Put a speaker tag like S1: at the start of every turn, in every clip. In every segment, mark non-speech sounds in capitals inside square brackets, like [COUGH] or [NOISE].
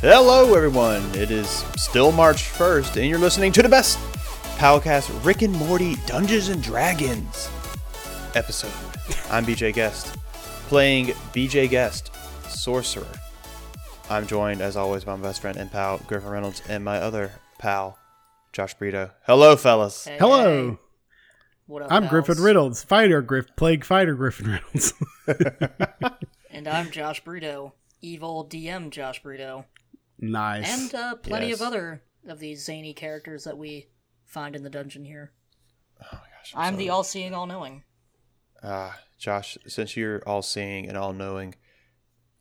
S1: Hello, everyone. It is still March 1st, and you're listening to the best Powcast Rick and Morty Dungeons and Dragons episode. I'm BJ Guest, playing BJ Guest, Sorcerer. I'm joined, as always, by my best friend and pal, Griffin Reynolds, and my other pal, Josh Brito. Hello, fellas.
S2: Hey,
S3: Hello.
S2: What up,
S3: I'm
S2: pals?
S3: Griffin Reynolds, fighter Griff, plague fighter Griffin Reynolds. [LAUGHS]
S2: And I'm Josh Brito, evil DM Josh Brito.
S3: Nice.
S2: And uh, plenty
S1: Yes.
S2: of other of these zany characters that we find in the dungeon here.
S1: Oh my gosh.
S2: I'm the all seeing, all knowing.
S1: Uh, Josh, since you're all seeing and all knowing,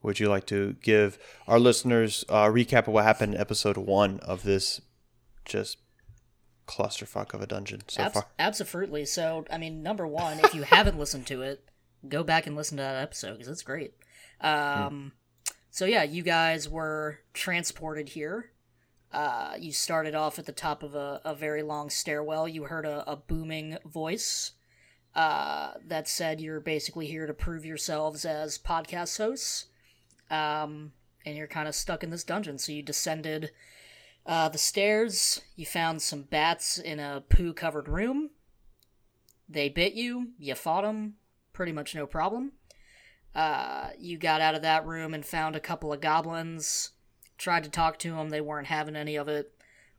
S1: would you like to give our listeners a recap of what happened in episode one of this just clusterfuck of a dungeon so
S2: Abs-
S1: far?
S2: absolutely. So, I mean, number one, if you haven't [LAUGHS] listened to it, go back and listen to that episode because it's great. Um, So, yeah, you guys were transported here. Uh, you started off at the top of a, a very long stairwell. You heard a, a booming voice uh, that said you're basically here to prove yourselves as podcast hosts. Um, and you're kind of stuck in this dungeon. So, you descended uh, the stairs. You found some bats in a poo covered room. They bit you. You fought them. Pretty much no problem. Uh, you got out of that room and found a couple of goblins. Tried to talk to them. They weren't having any of it.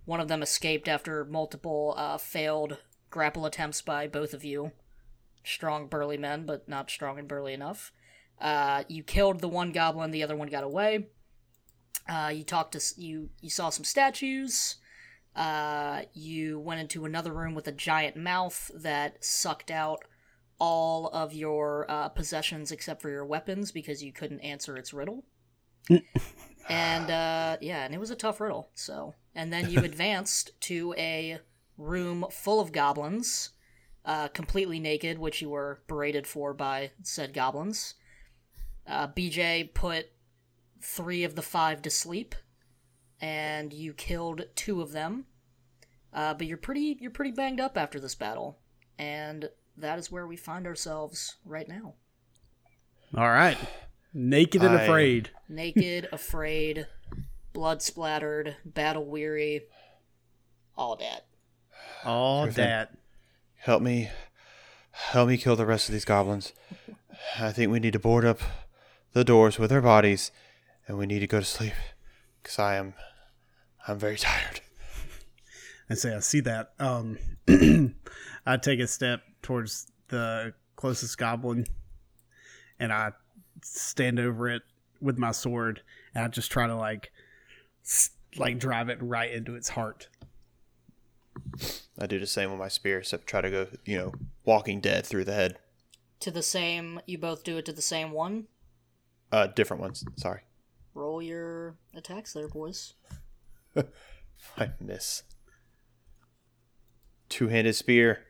S2: One of them escaped after multiple uh, failed grapple attempts by both of you. Strong, burly men, but not strong and burly enough. Uh, you killed the one goblin. The other one got away. Uh, you talked to you. You saw some statues. Uh, you went into another room with a giant mouth that sucked out all of your uh, possessions except for your weapons because you couldn't answer its riddle. [LAUGHS] and uh, yeah, and it was a tough riddle. So, and then you [LAUGHS] advanced to a room full of goblins, uh, completely naked, which you were berated for by said goblins. Uh, BJ put three of the five to sleep, and you killed two of them. Uh, but you're pretty you're pretty banged up after this battle, and that is where we find ourselves right now.
S3: All right, naked and
S1: I-
S3: afraid.
S2: Naked, [LAUGHS] afraid, blood splattered, battle weary, all that.
S3: All
S1: Griffin.
S3: that.
S1: Help me, help me kill the rest of these goblins. I think we need to board up the doors with our bodies, and we need to go to sleep, because I am, I'm very tired.
S3: I say I see that. Um, [CLEARS THROAT] I take a step towards the closest goblin, and I stand over it with my sword, and I just try to like, like drive it right into its heart.
S1: I do the same with my spear, except try to go, you know, Walking Dead through the head.
S2: To the same, you both do it to the same one.
S1: Uh, different ones. Sorry,
S2: Roll your attacks there, boys. [LAUGHS]
S1: I miss. Two-handed spear.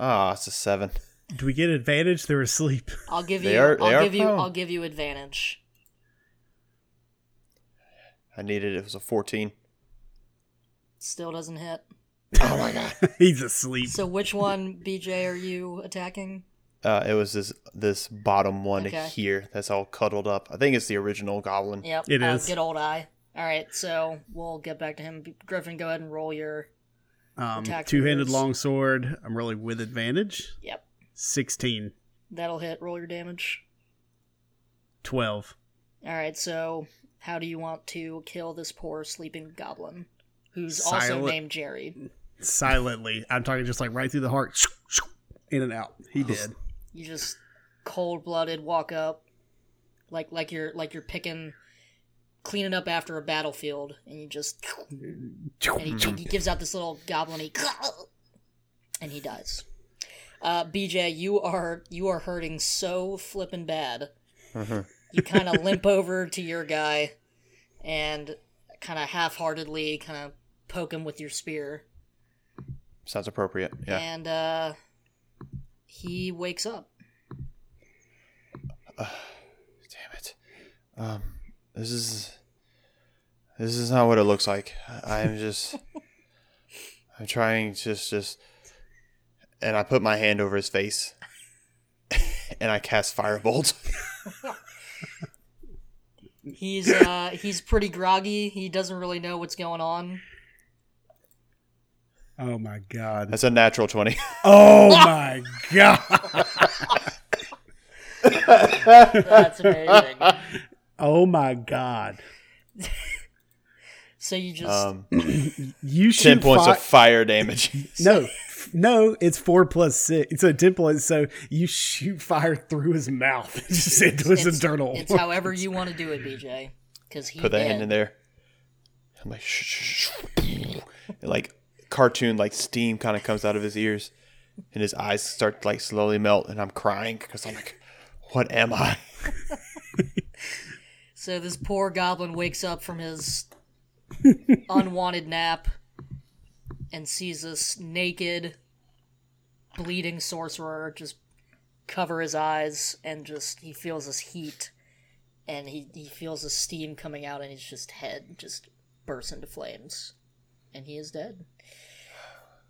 S1: Ah, it's a seven.
S3: Do we get advantage? They're asleep. [LAUGHS]
S2: I'll give
S1: They
S2: you.
S1: are- they
S2: I'll
S1: are
S2: give you.
S1: prone.
S2: I'll give you advantage.
S1: I needed it. It was a fourteen.
S2: Still doesn't hit.
S1: Oh my god. [LAUGHS]
S3: He's asleep.
S2: So which one, BJ, are you attacking?
S1: Uh, it was this this bottom one
S2: Okay.
S1: here that's all cuddled up. I think it's the original goblin.
S2: Yep.
S3: It
S2: uh,
S3: is.
S2: Good old eye. All right, so we'll get back to him. Griffin, go ahead and roll your.
S3: Um, two-handed longsword. I'm rolling with advantage.
S2: Yep,
S3: Sixteen.
S2: that'll hit. Roll your damage.
S3: 12.
S2: All right, so how do you want to kill this poor sleeping goblin, who's also named Jerry?
S3: Silently. I'm talking just like right through the heart. [SNIFFS] In and out. He did.
S2: You just cold blooded walk up, like like you're like you're picking, cleaning up after a battlefield, and you just and he, he gives out this little goblin and he dies. Uh, BJ, you are you are hurting so flippin' bad. You kind of limp over to your guy, and kind of half-heartedly kind of poke him with your spear,
S1: Sounds appropriate. Yeah.
S2: and uh, he wakes up.
S1: Damn it. Um, this is this is not what it looks like. I'm just [LAUGHS] I'm trying to just just and I put my hand over his face [LAUGHS] and I cast firebolt. [LAUGHS]
S2: He's uh he's pretty groggy. He doesn't really know what's going on.
S3: Oh my god.
S1: That's a natural 20.
S3: Oh my god.
S2: That's amazing.
S3: Oh my god.
S2: So you just
S1: Um, [CLEARS THROAT]
S3: You
S1: 10
S3: shoot
S1: points
S3: fi-
S1: of fire damage. [LAUGHS]
S3: No, no, it's four plus six. It's a ten points. So you shoot fire through his mouth, [LAUGHS] just into his
S2: it's,
S3: internal.
S2: it's however you want to do it, BJ. Because he
S1: Put the hand in there. I'm like, shh, shh, shh. Like cartoon, like steam kind of comes out of his ears, and his eyes start to, like slowly melt, and I'm crying because I'm like, what am I? [LAUGHS]
S2: So this poor goblin wakes up from his [LAUGHS] unwanted nap and sees this naked, bleeding sorcerer just cover his eyes and just he feels this heat and he, he feels the steam coming out and his just head just bursts into flames. And he is dead.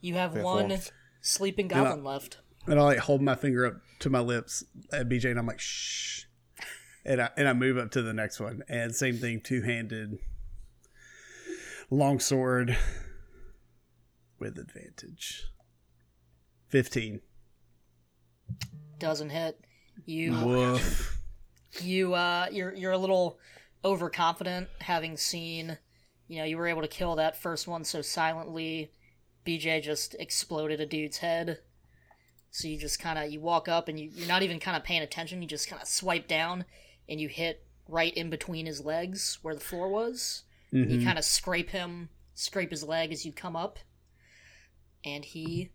S2: You have
S1: have
S2: one sleeping goblin left.
S3: and I like hold my finger up to my lips at BJ, and I'm like, shh. And I and I move up to the next one, and same thing, two handed, long sword with advantage. Fifteen.
S2: Doesn't hit. You
S3: Woof.
S2: you uh you're you're a little overconfident having seen you know you were able to kill that first one so silently bj just exploded a dude's head so you just kind of you walk up and you, you're not even kind of paying attention you just kind of swipe down and you hit right in between his legs where the floor was you mm-hmm. kind of scrape him scrape his leg as you come up and he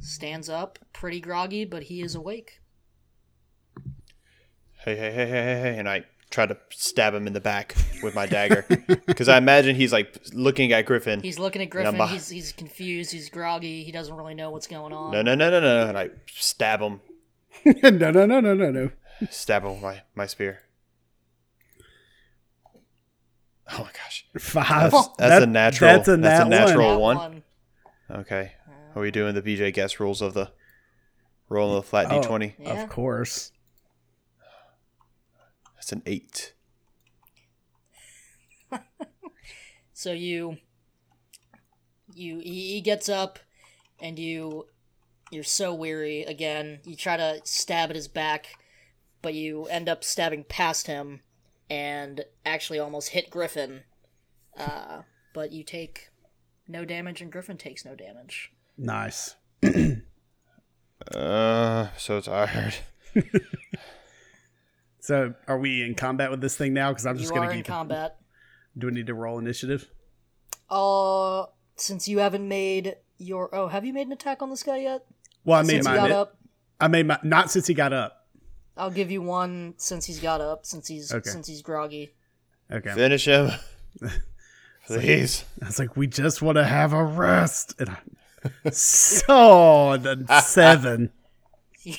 S2: stands up pretty groggy but he is awake
S1: Hey, hey, hey, hey, hey, hey. And I try to stab him in the back with my dagger [LAUGHS] because I imagine he's like looking at Griffin.
S2: He's looking at Griffin.
S1: beh-
S2: He's he's confused. He's groggy. He doesn't really know what's going on.
S1: no, no, no, no, no. And I stab him, [LAUGHS]
S3: no, no, no, no, no, no.
S1: stab him with my, my spear. Oh my gosh.
S3: Five.
S1: That's, that's
S3: That-
S1: a natural.
S3: That's a,
S1: that's a natural
S3: one.
S1: One. Okay. Are we doing the BJ Guest rules of the rolling the flat
S3: Oh.
S1: d20?
S2: Yeah.
S3: Of course.
S1: That's an eight. [LAUGHS]
S2: So you you he he gets up and you you're so weary again. You try to stab at his back, but you end up stabbing past him and actually almost hit Griffin. Uh, but you take no damage and Griffin takes no damage.
S3: Nice.
S1: Uh, so tired. [LAUGHS]
S3: So, are we in combat with this thing now? Because I'm just going to
S2: in
S3: keep.
S2: combat.
S3: Do we need to roll initiative?
S2: Uh, since you haven't made your oh, have you made an attack on this guy yet?
S3: Well, I made
S2: since he
S3: my.
S2: got up,
S3: I made my. Not since he got up.
S2: I'll give you one since he's got up, since he's
S3: Okay.
S2: since he's groggy.
S3: Okay.
S1: Finish him. [LAUGHS] Please.
S3: I was like, we just want to have a rest. And I, so then seven. [LAUGHS] [LAUGHS]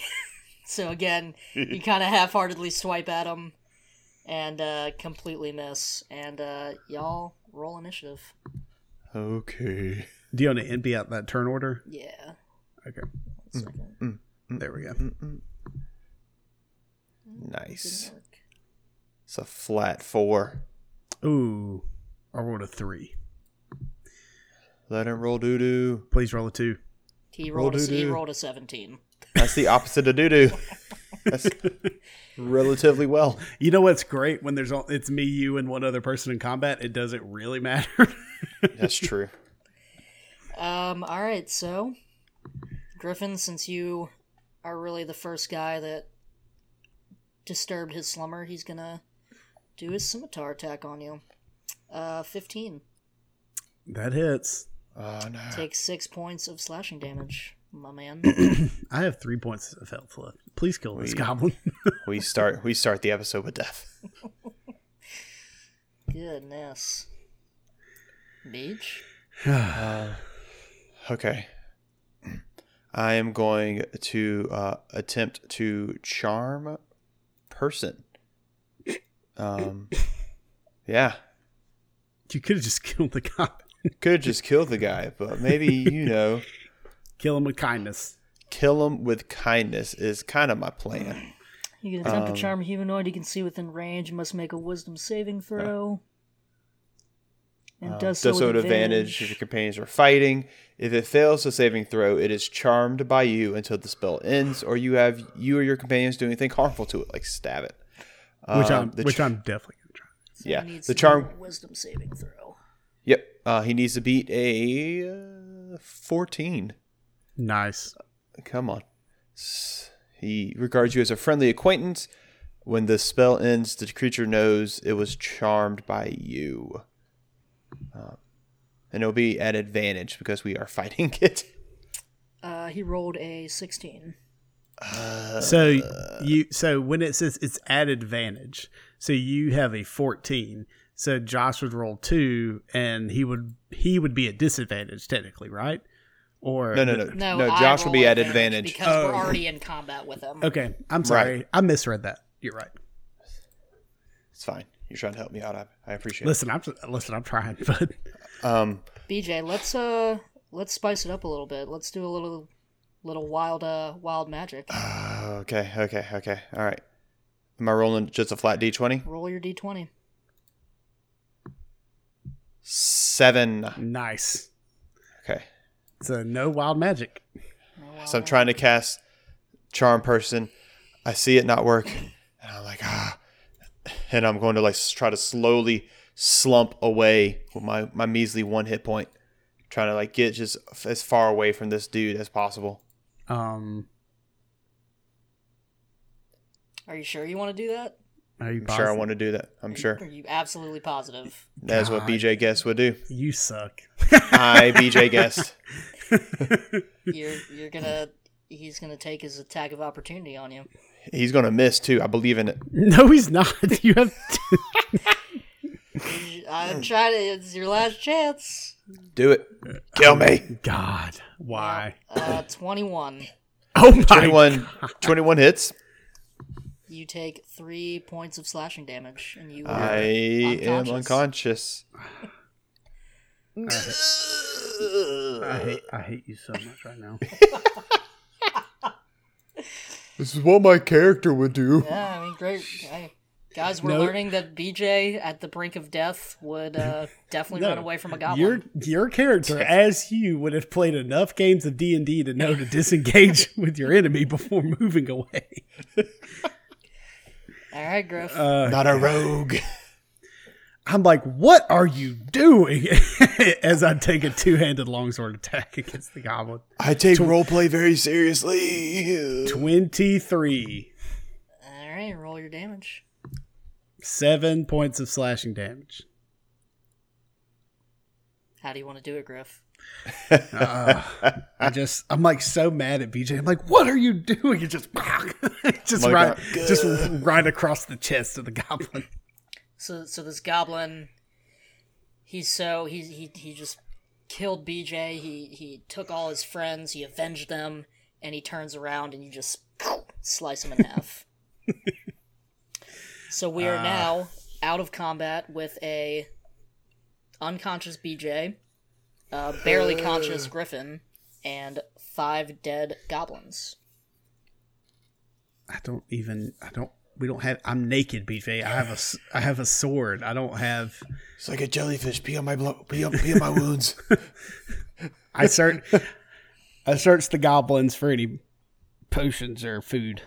S2: So again, you kind of half-heartedly swipe at him, and uh, completely miss. And uh, y'all roll initiative.
S1: Okay.
S3: Do you want to empty out that turn order?
S2: Yeah.
S3: Okay.
S2: One second.
S3: Mm, mm, mm, there we go.
S1: Nice. It's a flat four.
S3: Ooh, I rolled a three.
S1: Let him roll doo doo.
S3: Please roll a two.
S2: He rolled a, he
S1: doo-doo.
S2: rolled a seventeen.
S1: That's the opposite of doo doo. [LAUGHS] That's relatively well.
S3: You know what's great when there's all, it's me, you, and one other person in combat. It doesn't really matter. [LAUGHS]
S1: That's true.
S2: Um. All right. So, Griffin, since you are really the first guy that disturbed his slumber, he's gonna do his scimitar attack on you. Uh, fifteen.
S3: that hits.
S1: Oh no.
S2: Take six points of slashing damage, my man. [CLEARS THROAT]
S3: I have three points of health left. Please kill this
S1: We-
S3: goblin. [LAUGHS]
S1: We start we start the episode with death.
S2: Goodness. Beach. [SIGHS]
S1: Okay. I am going to uh, attempt to charm person. Um, [LAUGHS] yeah,
S3: you could have just killed the goblin.
S1: could have just killed the guy, but maybe you [LAUGHS] know,
S3: Kill him with kindness.
S1: kill him with kindness is kind of my plan.
S2: You can attempt
S1: Um,
S2: to charm a humanoid you can see within range. You must make a wisdom saving throw. And
S1: Uh,
S2: does so,
S1: does so
S2: with
S1: with advantage if your companions are fighting. If it fails the saving throw, it is charmed by you until the spell ends, or you have you or your companions do anything harmful to it, like stab it.
S3: which
S1: Um,
S3: I'm which
S1: ch-
S3: I'm definitely gonna try.
S2: So
S1: yeah,
S2: needs
S1: the charm-
S2: wisdom saving throw.
S1: Yep, uh, he needs to beat a uh, fourteen.
S3: Nice.
S1: Come on. He regards you as a friendly acquaintance. When the spell ends, the creature knows it was charmed by you. Uh, and it'll be at advantage because we are fighting [LAUGHS] it.
S2: Uh, he rolled a 16.
S3: So you so when it says it's at advantage, so you have a 14. So Josh would roll 2 and he would he would be at disadvantage technically, right? Or
S1: No, no, no.
S2: No,
S1: No, Josh
S2: would
S1: be at advantage.
S2: because
S3: Oh.
S2: we're already in combat with him.
S3: Okay, I'm sorry.
S1: Right.
S3: I misread that. You're right.
S1: It's fine. You're trying to help me out. I, I appreciate
S3: Listen, I'm listen, I'm trying, [LAUGHS] but.
S1: Um,
S2: BJ, let's uh let's spice it up a little bit. Let's do a little little wild uh wild magic. [SIGHS]
S1: okay, okay, okay. All right. Am I rolling just a flat d20?
S2: Roll your d20.
S1: Seven.
S3: nice.
S1: Okay.
S3: So no wild magic.
S1: So I'm trying to cast Charm Person. I see it not work. And I'm like, ah. And I'm going to like try to slowly slump away with my, my measly one hit point. Trying to like get just f- as far away from this dude as possible.
S3: Um
S2: Are you sure you want to do that?
S3: are you
S1: I'm sure I want to do that. I'm sure.
S2: Are you absolutely positive?
S1: That's what BJ Guest would do.
S3: You suck.
S1: I, BJ Guest. [LAUGHS]
S2: You're you're gonna he's gonna take his attack of opportunity on you.
S1: He's going to miss too. I believe in it. [LAUGHS]
S3: No, he's not. [LAUGHS] You have
S2: I'm trying to. It's your last chance.
S1: Do it. Kill me.
S3: God. Why?
S2: Uh, 21.
S3: Oh my
S1: 21, 21 hits.
S2: You take three points of slashing damage, and you.
S1: I am
S2: Unconscious.
S1: unconscious.
S3: I hate I hate you so much right now. [LAUGHS]
S1: This is what my character would do.
S2: Yeah, I mean, great. Hey, guys, we're
S3: No.
S2: learning that BJ at the brink of death would uh, [LAUGHS] definitely
S3: No.
S2: run away from a goblin.
S3: Your your character, [LAUGHS] as you, would have played enough games of D and D to know to disengage [LAUGHS] with your enemy before moving away.
S2: All right, Griff.
S3: Uh,
S1: Not a rogue.
S3: I'm like, what are you doing? [LAUGHS] as I take a two handed longsword attack [LAUGHS] against the goblin.
S1: I take roleplay very seriously.
S3: Twenty three,
S2: All right, roll your damage.
S3: seven points of slashing damage.
S2: How do you want to do it, Griff?
S3: Ah, I just, I'm like so mad at BJ. I'm like, what are you doing? You just, [LAUGHS] just
S1: Oh
S3: right,
S1: God.
S3: just right across the chest of the goblin.
S2: So, so this goblin, he's so he he he just killed BJ. He he took all his friends. He avenged them, and he turns around and you just slice him in half. [LAUGHS] so we are now out of combat with a unconscious BJ, uh, barely conscious Griffin, and five dead goblins.
S3: I don't even. I don't. We don't have. I'm naked, BJ. I have a. s- I have a sword. I don't have.
S1: It's like a jellyfish. Pee on my blood. Pee on, pee on my wounds. [LAUGHS]
S3: I search. [LAUGHS] I search the goblins for any potions or food.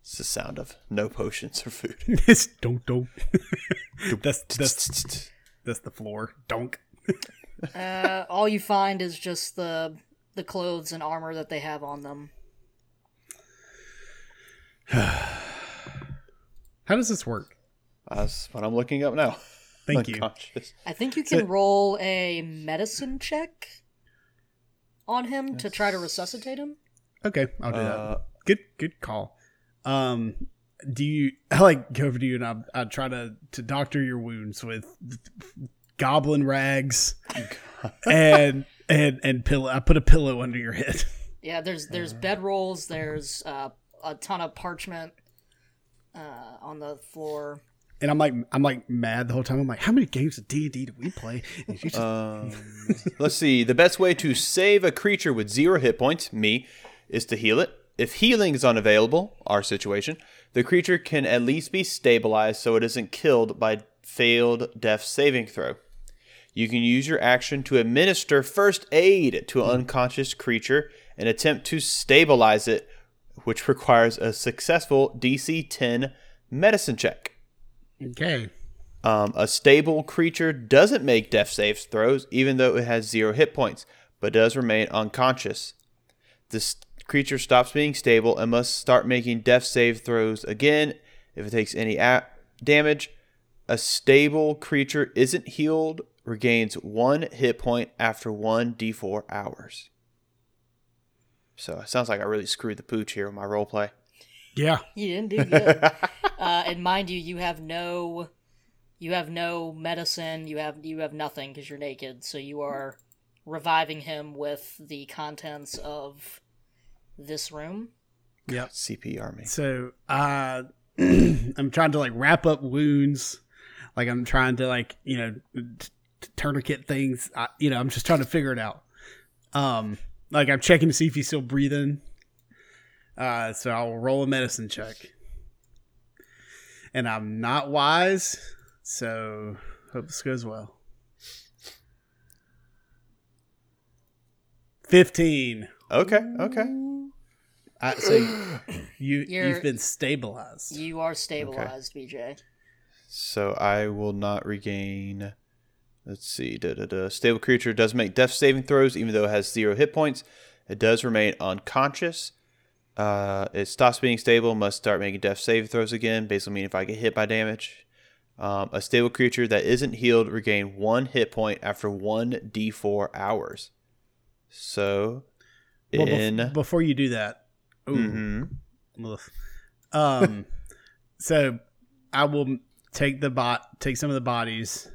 S1: It's the sound of no potions or food. [LAUGHS]
S3: It's don't don't. that's that's that's the floor. Donk.
S2: Uh, all you find is just the the clothes and armor that they have on them.
S3: How does this work?
S1: That's what I'm looking up now.
S3: Thank you.
S2: I think you can roll a medicine check on him to try to resuscitate him.
S3: Okay, I'll do
S1: Uh,
S3: that. Good good call. Um, do you? I like go over to you and I I try to to doctor your wounds with goblin rags [LAUGHS] and and and pillow. I put a pillow under your head. [LAUGHS]
S2: Yeah, there's there's bed rolls. There's uh, a ton of parchment uh, on the floor.
S3: and I'm like I'm like mad the whole time. I'm like, how many games of D and D do we play? And just,
S1: Um, let's see. The best way to save a creature with zero hit points, me, is to heal it. If healing is unavailable, our situation, the creature can at least be stabilized so it isn't killed by failed death saving throw. You can use your action to administer first aid to an unconscious creature and attempt to stabilize it, which requires a successful DC 10 medicine check.
S3: okay,
S1: Um, a stable creature doesn't make death save throws, even though it has zero hit points, but does remain unconscious. This creature stops being stable and must start making death save throws again if it takes any a- damage. A stable creature isn't healed, regains one hit point after one d4 hours. So it sounds like I really screwed the pooch here with my roleplay.
S3: yeah,
S2: You didn't do good. [LAUGHS] uh, and mind you, you have no, you have no medicine. You have you have nothing because you're naked. So you are reviving him with the contents of this room.
S3: Yeah,
S1: CPR me.
S3: So uh, [CLEARS THROAT] I'm trying to like wrap up wounds, like I'm trying to like you know t- t- tourniquet things. I, you know, I'm just trying to figure it out. Um, like I'm checking to see if he's still breathing. Uh, so I'll roll a medicine check, and I'm not wise, so hope this goes well. Fifteen.
S1: Okay, okay.
S3: Uh, so [CLEARS THROAT] you
S2: You're-
S3: you've been stabilized.
S2: You are stabilized, BJ.
S1: So I will not regain. Let's see. Da, da, da. Stable creature does make death saving throws, even though it has zero hit points. It does remain unconscious. Uh, it stops being stable, must start making death saving throws again. Basically, meaning if I get hit by damage. Um, a stable creature that isn't healed regain one hit point after one d4 hours. So,
S3: Well, bef-
S1: in
S3: before you do that, ooh,
S1: Mhm.
S3: um, [LAUGHS] so I will take the bot, take some of the bodies.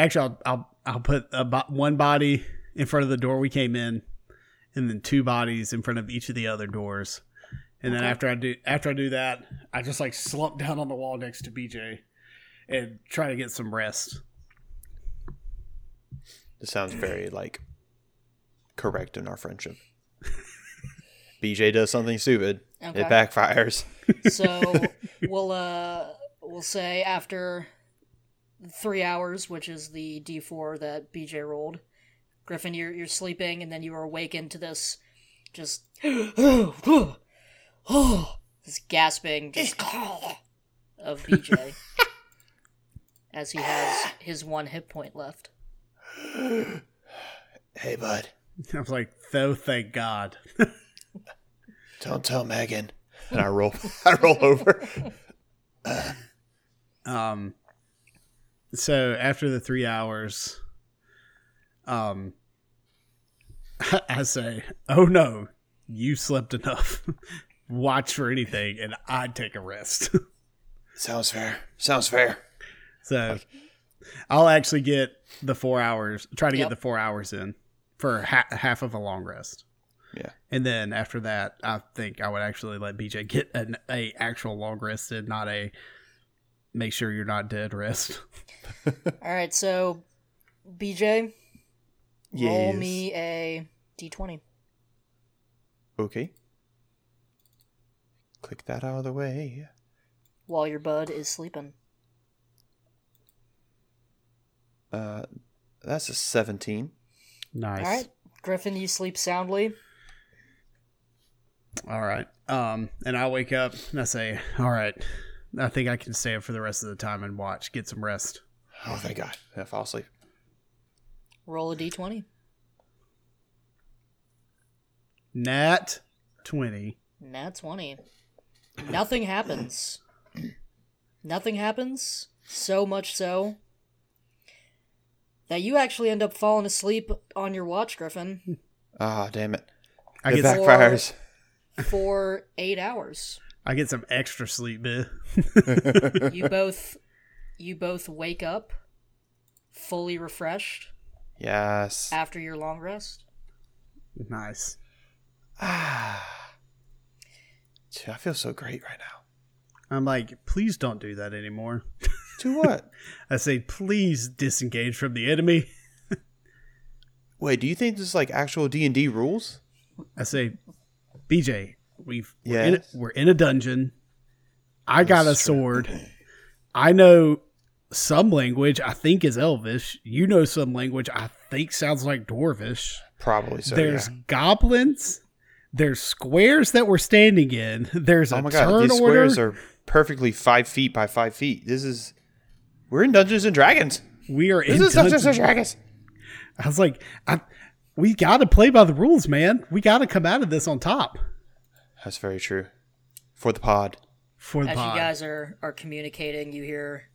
S3: Actually, I'll I'll, I'll put a bo- one body in front of the door we came in, and then two bodies in front of each of the other doors. And then after I do after I do that, I just like slump down on the wall next to BJ and try to get some rest.
S1: This sounds very like correct in our friendship. [LAUGHS] BJ does something stupid.
S2: Okay.
S1: It backfires.
S2: So [LAUGHS] we'll uh we'll say after three hours, which is the D four that BJ rolled, Griffin, you're you're sleeping, and then you are awakened to this just [GASPS] this gasping just of BJ [LAUGHS] as he has his one hit point left.
S1: Hey, bud,
S3: I was like, though, thank God. [LAUGHS]
S1: don't tell Megan. And I roll. [LAUGHS] I roll over.
S3: Um, so after the three hours, um, [LAUGHS] I say, "Oh no, you slept enough. [LAUGHS] Watch for anything, and I'd take a rest." [LAUGHS]
S1: Sounds fair. Sounds fair.
S3: so I'll actually get the four hours. Try to
S2: Yep.
S3: get the four hours in for ha- half of a long rest.
S1: Yeah.
S3: And then after that, I think I would actually let BJ get an a actual long rest and not a make sure you're not dead rest. [LAUGHS]
S2: All right, so BJ, roll me a D twenty.
S1: Okay. Click that out of the way.
S2: while your bud is sleeping.
S1: Uh, that's a seventeen.
S3: Nice.
S2: All right, Griffin, you sleep soundly.
S3: All right. Um, and I wake up and I say, "All right, I think I can stay up for the rest of the time and watch, get some rest."
S1: Oh, thank God. I fall asleep.
S2: Roll a d20.
S3: Nat twenty.
S2: Nat 20. Nothing happens. Nothing happens. So much so that you actually end up falling asleep on your watch, Griffin,
S1: Ah, damn it.
S3: I
S1: it
S3: get some,
S1: backfires.
S2: for eight hours.
S3: I get some extra sleep, bit. [LAUGHS]
S2: You both, you both wake up fully refreshed
S1: Yes.
S2: after your long rest.
S3: nice.
S1: Ah. [SIGHS] Dude, I feel so great right now.
S3: I'm like, please don't do that anymore.
S1: To what? [LAUGHS]
S3: I say, please disengage from the enemy.
S1: Wait, do you think this is like actual D and D rules?
S3: I say, BJ, we've we're, in,
S1: Yes.
S3: we're in a dungeon. I got a sword. I know some language. I think is Elvish. You know some language. I think sounds like Dwarvish.
S1: Probably so.
S3: There's
S1: yeah.
S3: goblins. There's squares that we're standing in. There's oh a
S1: Oh my god,
S3: turn
S1: these
S3: order.
S1: squares are perfectly five feet by five feet. This is we're in Dungeons and Dragons.
S3: we are in
S1: is Dungeons
S3: dungeons.
S1: and Dragons.
S3: I was like, I, we got to play by the rules, man. We got to come out of this on top
S1: That's very true. For the pod.
S3: for the pod.
S2: As
S3: pod.
S2: you guys are are communicating, you hear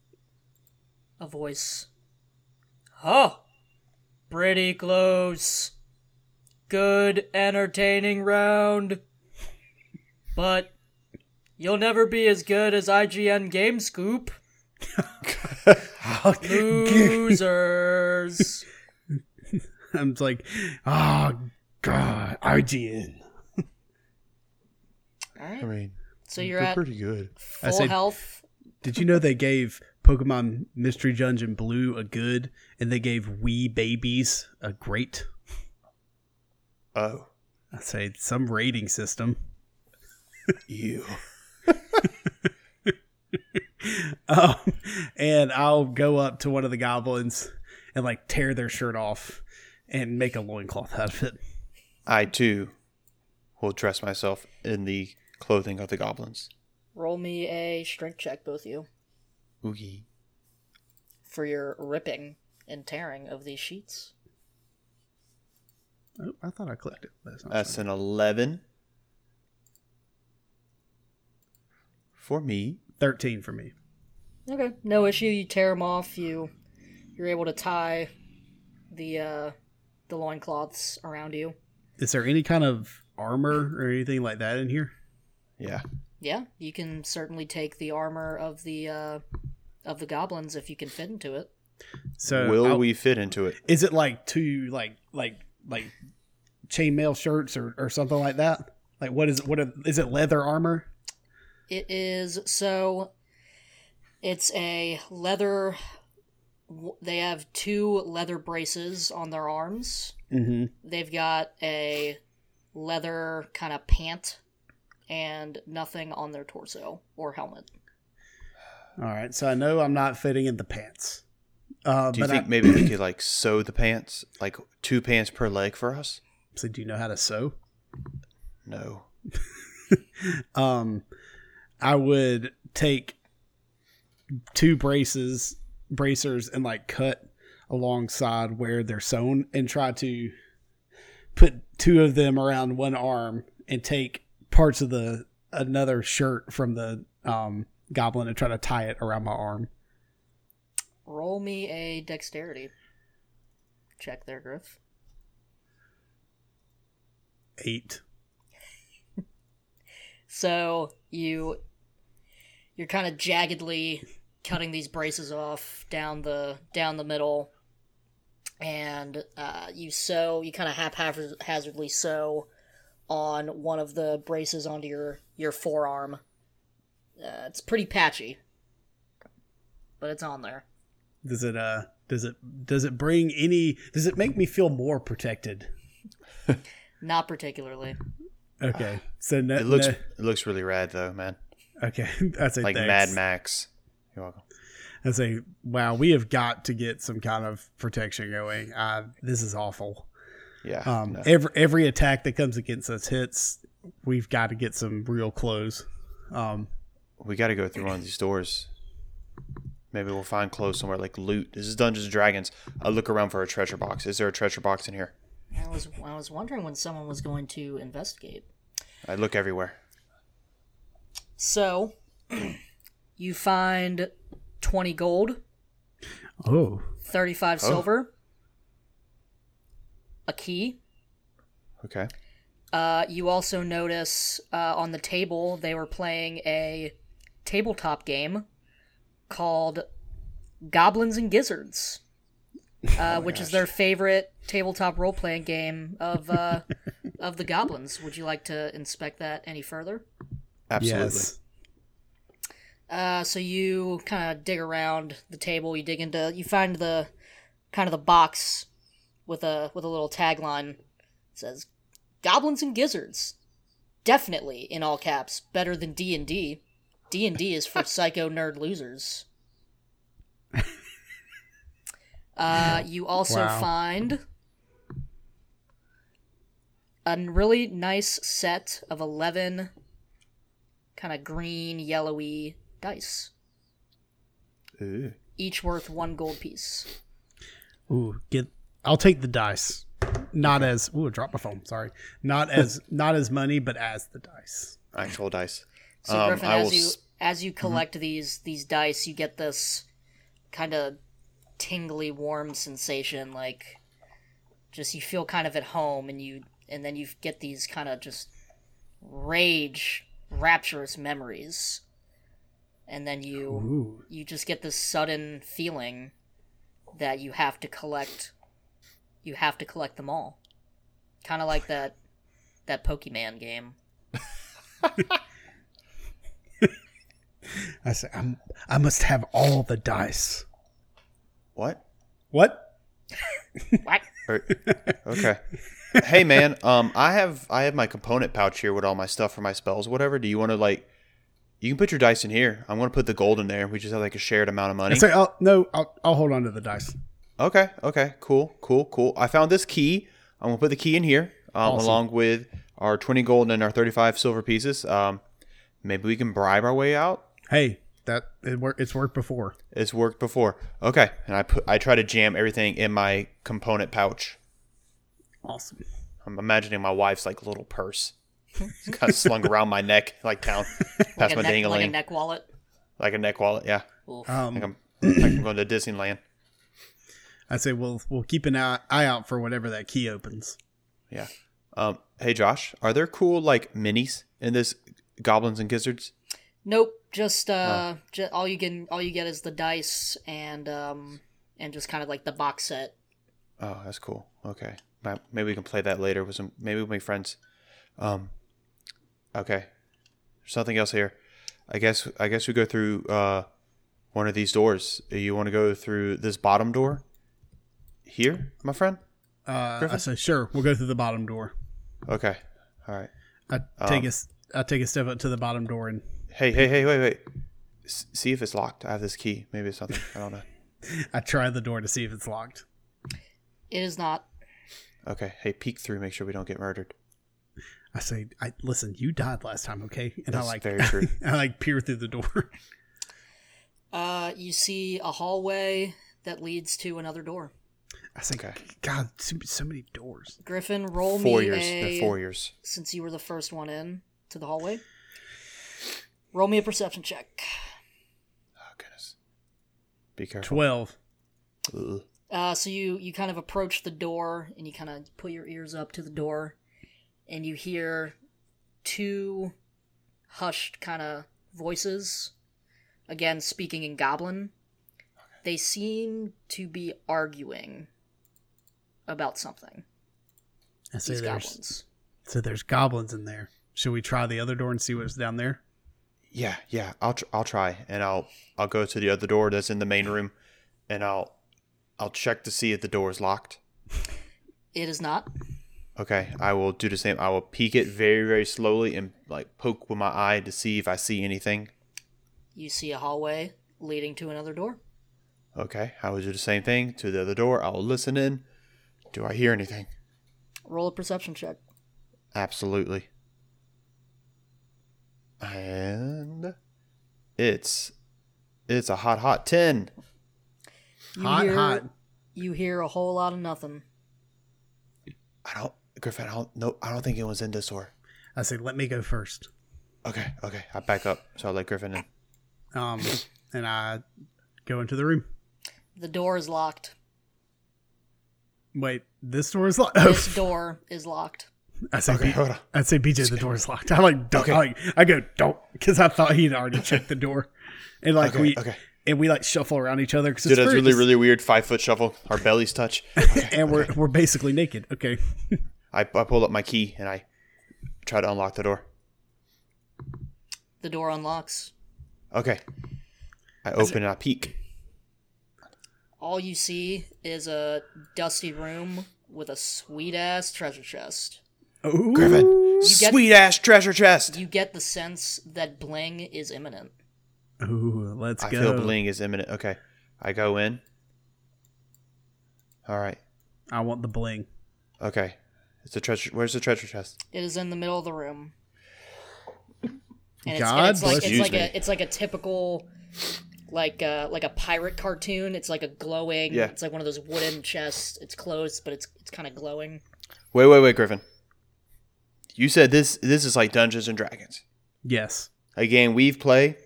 S2: a voice. Oh, pretty close. Good, entertaining round. But you'll never be as good as IGN Game Scoop. [LAUGHS] Losers. [LAUGHS]
S3: I'm like, oh god, IGN.
S2: All
S1: I mean,
S2: So you're at
S1: pretty good.
S3: I
S2: full
S3: said-
S2: health.
S3: Did you know they gave Pokemon Mystery Dungeon Blue a good, and they gave Wee Babies a great?
S1: Oh,
S3: I say some rating system.
S1: you. [LAUGHS]
S3: Um, and I'll go up to one of the goblins and like tear their shirt off and make a loincloth out of it.
S1: I too will dress myself in the clothing of the goblins.
S2: Roll me a strength check, both of you,
S1: Oogie.
S2: for your ripping and tearing of these sheets.
S3: Oh, I thought I clicked it. but it's not
S1: That's an eleven. For me.
S3: thirteen for me.
S2: Okay, no issue. You tear them off. You you're able to tie the uh, the loincloths around you.
S3: Is there any kind of armor or anything like that in here?
S1: Yeah.
S2: Yeah, you can certainly take the armor of the uh, of the goblins if you can fit into it.
S3: So
S1: Will
S3: I'll-
S1: we fit into it?
S3: Is it like two like like like chainmail shirts or, or something like that? Like what is what are, is it leather armor?
S2: It is so. It's a leather. They have two leather braces on their arms.
S3: Mm-hmm.
S2: They've got a leather kind of pant and nothing on their torso or helmet.
S3: All right, so I know I'm not fitting in the pants. Uh,
S1: Do you
S3: but
S1: think
S3: I,
S1: maybe we [CLEARS THROAT] could like sew the pants, like two pants per leg for us?
S3: so do you know how to sew?
S1: No. [LAUGHS]
S3: Um, I would take two braces, bracers, and like cut alongside where they're sewn, and try to put two of them around one arm, and take parts of the another shirt from the um goblin and try to tie it around my arm.
S2: Roll me a dexterity check there, Griff.
S3: Eight. [LAUGHS]
S2: So you you're kind of jaggedly cutting these braces off down the down the middle, and uh, you sew you kind of haphazardly sew on one of the braces onto your your forearm. Uh, it's pretty patchy, but it's on there.
S3: Does it uh does it does it bring any does it make me feel more protected? [LAUGHS]
S2: Not particularly.
S3: Okay. So no,
S1: It looks
S3: no-
S1: it looks really rad though, man.
S3: okay. [LAUGHS] That's a
S1: Like
S3: thanks.
S1: Mad Max. You're welcome.
S3: I say, wow, we have got to get some kind of protection going. Uh, this is awful.
S1: Yeah.
S3: Um,
S1: no.
S3: Every every attack that comes against us hits. We've got to get some real clothes. Um,
S1: we got to go through one of these doors. Maybe we'll find clothes somewhere like loot. This is Dungeons and Dragons. I'll look around for a treasure box. Is there a treasure box in here?
S2: I was I was wondering when someone was going to investigate.
S1: I look everywhere.
S2: So, you find 20 gold,
S3: oh,
S2: 35 silver, a key.
S1: Okay.
S2: Uh, you also notice uh, on the table they were playing a tabletop game called Goblins and Gizzards, [LAUGHS] uh, which is their favorite tabletop role playing game of uh, [LAUGHS] of the goblins. Would you like to inspect that any further?
S1: Absolutely.
S3: yes.
S2: Uh, so you kind of dig around the table. You dig into. You find the kind of the box with a with a little tagline. Says, "Goblins and Gizzards." Definitely in all caps, better than D and D. D and D is for [LAUGHS] psycho nerd losers. [LAUGHS] Uh, you also
S3: Wow.
S2: find a really nice set of 11 kind of green, yellowy dice,
S1: Ooh.
S2: each worth one gold piece.
S3: Ooh, get. I'll take the dice. Not as. Ooh, drop my phone. Sorry. Not as [LAUGHS] not as money, but as the dice.
S1: Actual dice.
S2: So
S1: Um,
S2: Griffin,
S1: I
S2: as
S1: will
S2: you
S1: s-
S2: as you collect these these dice, you get this kind of tingly, warm sensation, like just you feel kind of at home, and you and then you get these kind of just rage, rapturous memories, and then you
S3: Ooh.
S2: you just get this sudden feeling that you have to collect you have to collect them all kind of like that that pokemon game [LAUGHS]
S3: I say I'm. I must have all the dice.
S1: What?
S3: What? [LAUGHS]
S2: what
S1: okay. hey man, um, I have I have my component pouch here with all my stuff for my spells, whatever. Do you want to like? You can put your dice in here. I'm gonna put the gold in there. We just have like a shared amount of money.
S3: I say. Oh no. I'll. I'll hold on to the dice.
S1: Okay. Okay. Cool. Cool. Cool. I found this key. I'm gonna put the key in here, um,
S3: Awesome.
S1: along with our 20 gold and our 35 silver pieces. Um, maybe we can bribe our way out.
S3: Hey, that it worked. It's worked before.
S1: It's worked before. Okay. And I put I try to jam everything in my component pouch.
S3: Awesome.
S1: I'm imagining my wife's like little purse. It's kind of slung [LAUGHS] around my neck, like down past
S2: like a,
S1: my
S2: neck, like a neck wallet
S1: like a neck wallet. Yeah,
S2: Oof.
S1: like
S3: Um,
S1: I'm, like I'm going to Disneyland.
S3: I say we'll we'll keep an eye, eye out for whatever that key opens.
S1: Yeah. Um. Hey, Josh, are there cool like minis in this Goblins and Gizzards?
S2: nope just uh ju- all you can all you get is the dice and um and just kind of like the box set
S1: Oh, that's cool. Okay, maybe we can play that later with some. Maybe with my friends. Um. Okay. There's something else here. I guess. I guess we go through uh, one of these doors. You want to go through this bottom door? Here, my friend.
S3: Uh, I say sure. We'll go through the bottom door.
S1: Okay. All right.
S3: I take a s- I take a step up to the bottom door and
S1: Hey, hey, hey, wait, wait. S- see if it's locked. I have this key. Maybe it's something. I don't know. [LAUGHS]
S3: I try the door to see if it's locked.
S2: it is not
S1: Okay. Hey, peek through. Make sure we don't get murdered.
S3: I say, I listen. You died last time, okay? And I
S1: That's
S3: like
S1: very [LAUGHS] true.
S3: I like peer through the door.
S2: uh you see a hallway that leads to another door
S3: I think,
S1: Okay.
S3: God, so, so many doors.
S2: griffin roll
S1: Four
S2: me
S1: years.
S2: a
S1: They're four years.
S2: since you were the first one in to the hallway. Roll me a perception check.
S1: Oh goodness. Be careful.
S3: Twelve.
S1: Ugh.
S2: Uh, so you you kind of approach the door and you kind of put your ears up to the door, and you hear two hushed kind of voices, again speaking in Goblin. They seem to be arguing about something.
S3: I say
S2: These
S3: there's
S2: goblins.
S3: so there's goblins in there. Should we try the other door and see what's down there?
S1: Yeah, yeah. I'll tr- I'll try, and I'll I'll go to the other door that's in the main room, and I'll I'll check to see if the door is locked.
S2: It is not.
S1: Okay, I will do the same. I will peek it very very slowly and like poke with my eye to see if I see anything.
S2: You see a hallway leading to another door.
S1: Okay, I will do the same thing to the other door. I will listen in. Do I hear anything?
S2: Roll a perception check.
S1: Absolutely. And it's it's a hot hot 10.
S2: You
S3: hot,
S2: hear,
S3: hot.
S2: You hear a whole lot of nothing.
S1: I don't Griffin, I don't no I don't think it was in this door.
S3: I say, let me go first.
S1: Okay, okay. I back up. So I let Griffin in.
S3: Um, and I go into the room.
S2: The door is locked.
S3: Wait, this door is locked. Oh,
S2: This [LAUGHS] door is locked.
S3: I say,
S1: Okay,
S3: B-
S1: hold on.
S3: I'd say, BJ, the door is locked. I like, don't,
S1: Okay.
S3: I, like, I go, don't, because I thought he'd already checked the door, and like
S1: Okay,
S3: we,
S1: okay.
S3: and we like shuffle around each other because
S1: Dude,
S3: it's
S1: that's really, really weird. Five foot shuffle. Our bellies touch. Okay. [LAUGHS]
S3: and we're we're basically naked. Okay, [LAUGHS]
S1: I, I pull up my key and I try to unlock the door.
S2: The door unlocks.
S1: Okay. I open and I peek.
S2: All you see is a dusty room with a sweet ass treasure chest.
S3: Ooh.
S1: Griffin,
S2: get-
S1: sweet ass treasure chest.
S2: You get the sense that bling is imminent.
S3: Ooh, let's
S1: I
S3: go.
S1: feel bling is imminent. Okay. I go in. All right.
S3: I want the bling.
S1: Okay. It's the treasure. Where's the treasure chest?
S2: It is in the middle of the room. And it's,
S3: God
S2: and it's like
S3: bless
S2: it's like a it's like a typical like uh like a pirate cartoon. It's like a glowing
S1: Yeah.
S2: it's like one of those wooden chests. It's closed, but it's it's kinda glowing.
S1: Wait, wait, wait, Griffin. You said this. This is like Dungeons and Dragons,
S3: Yes.
S1: a game we've played,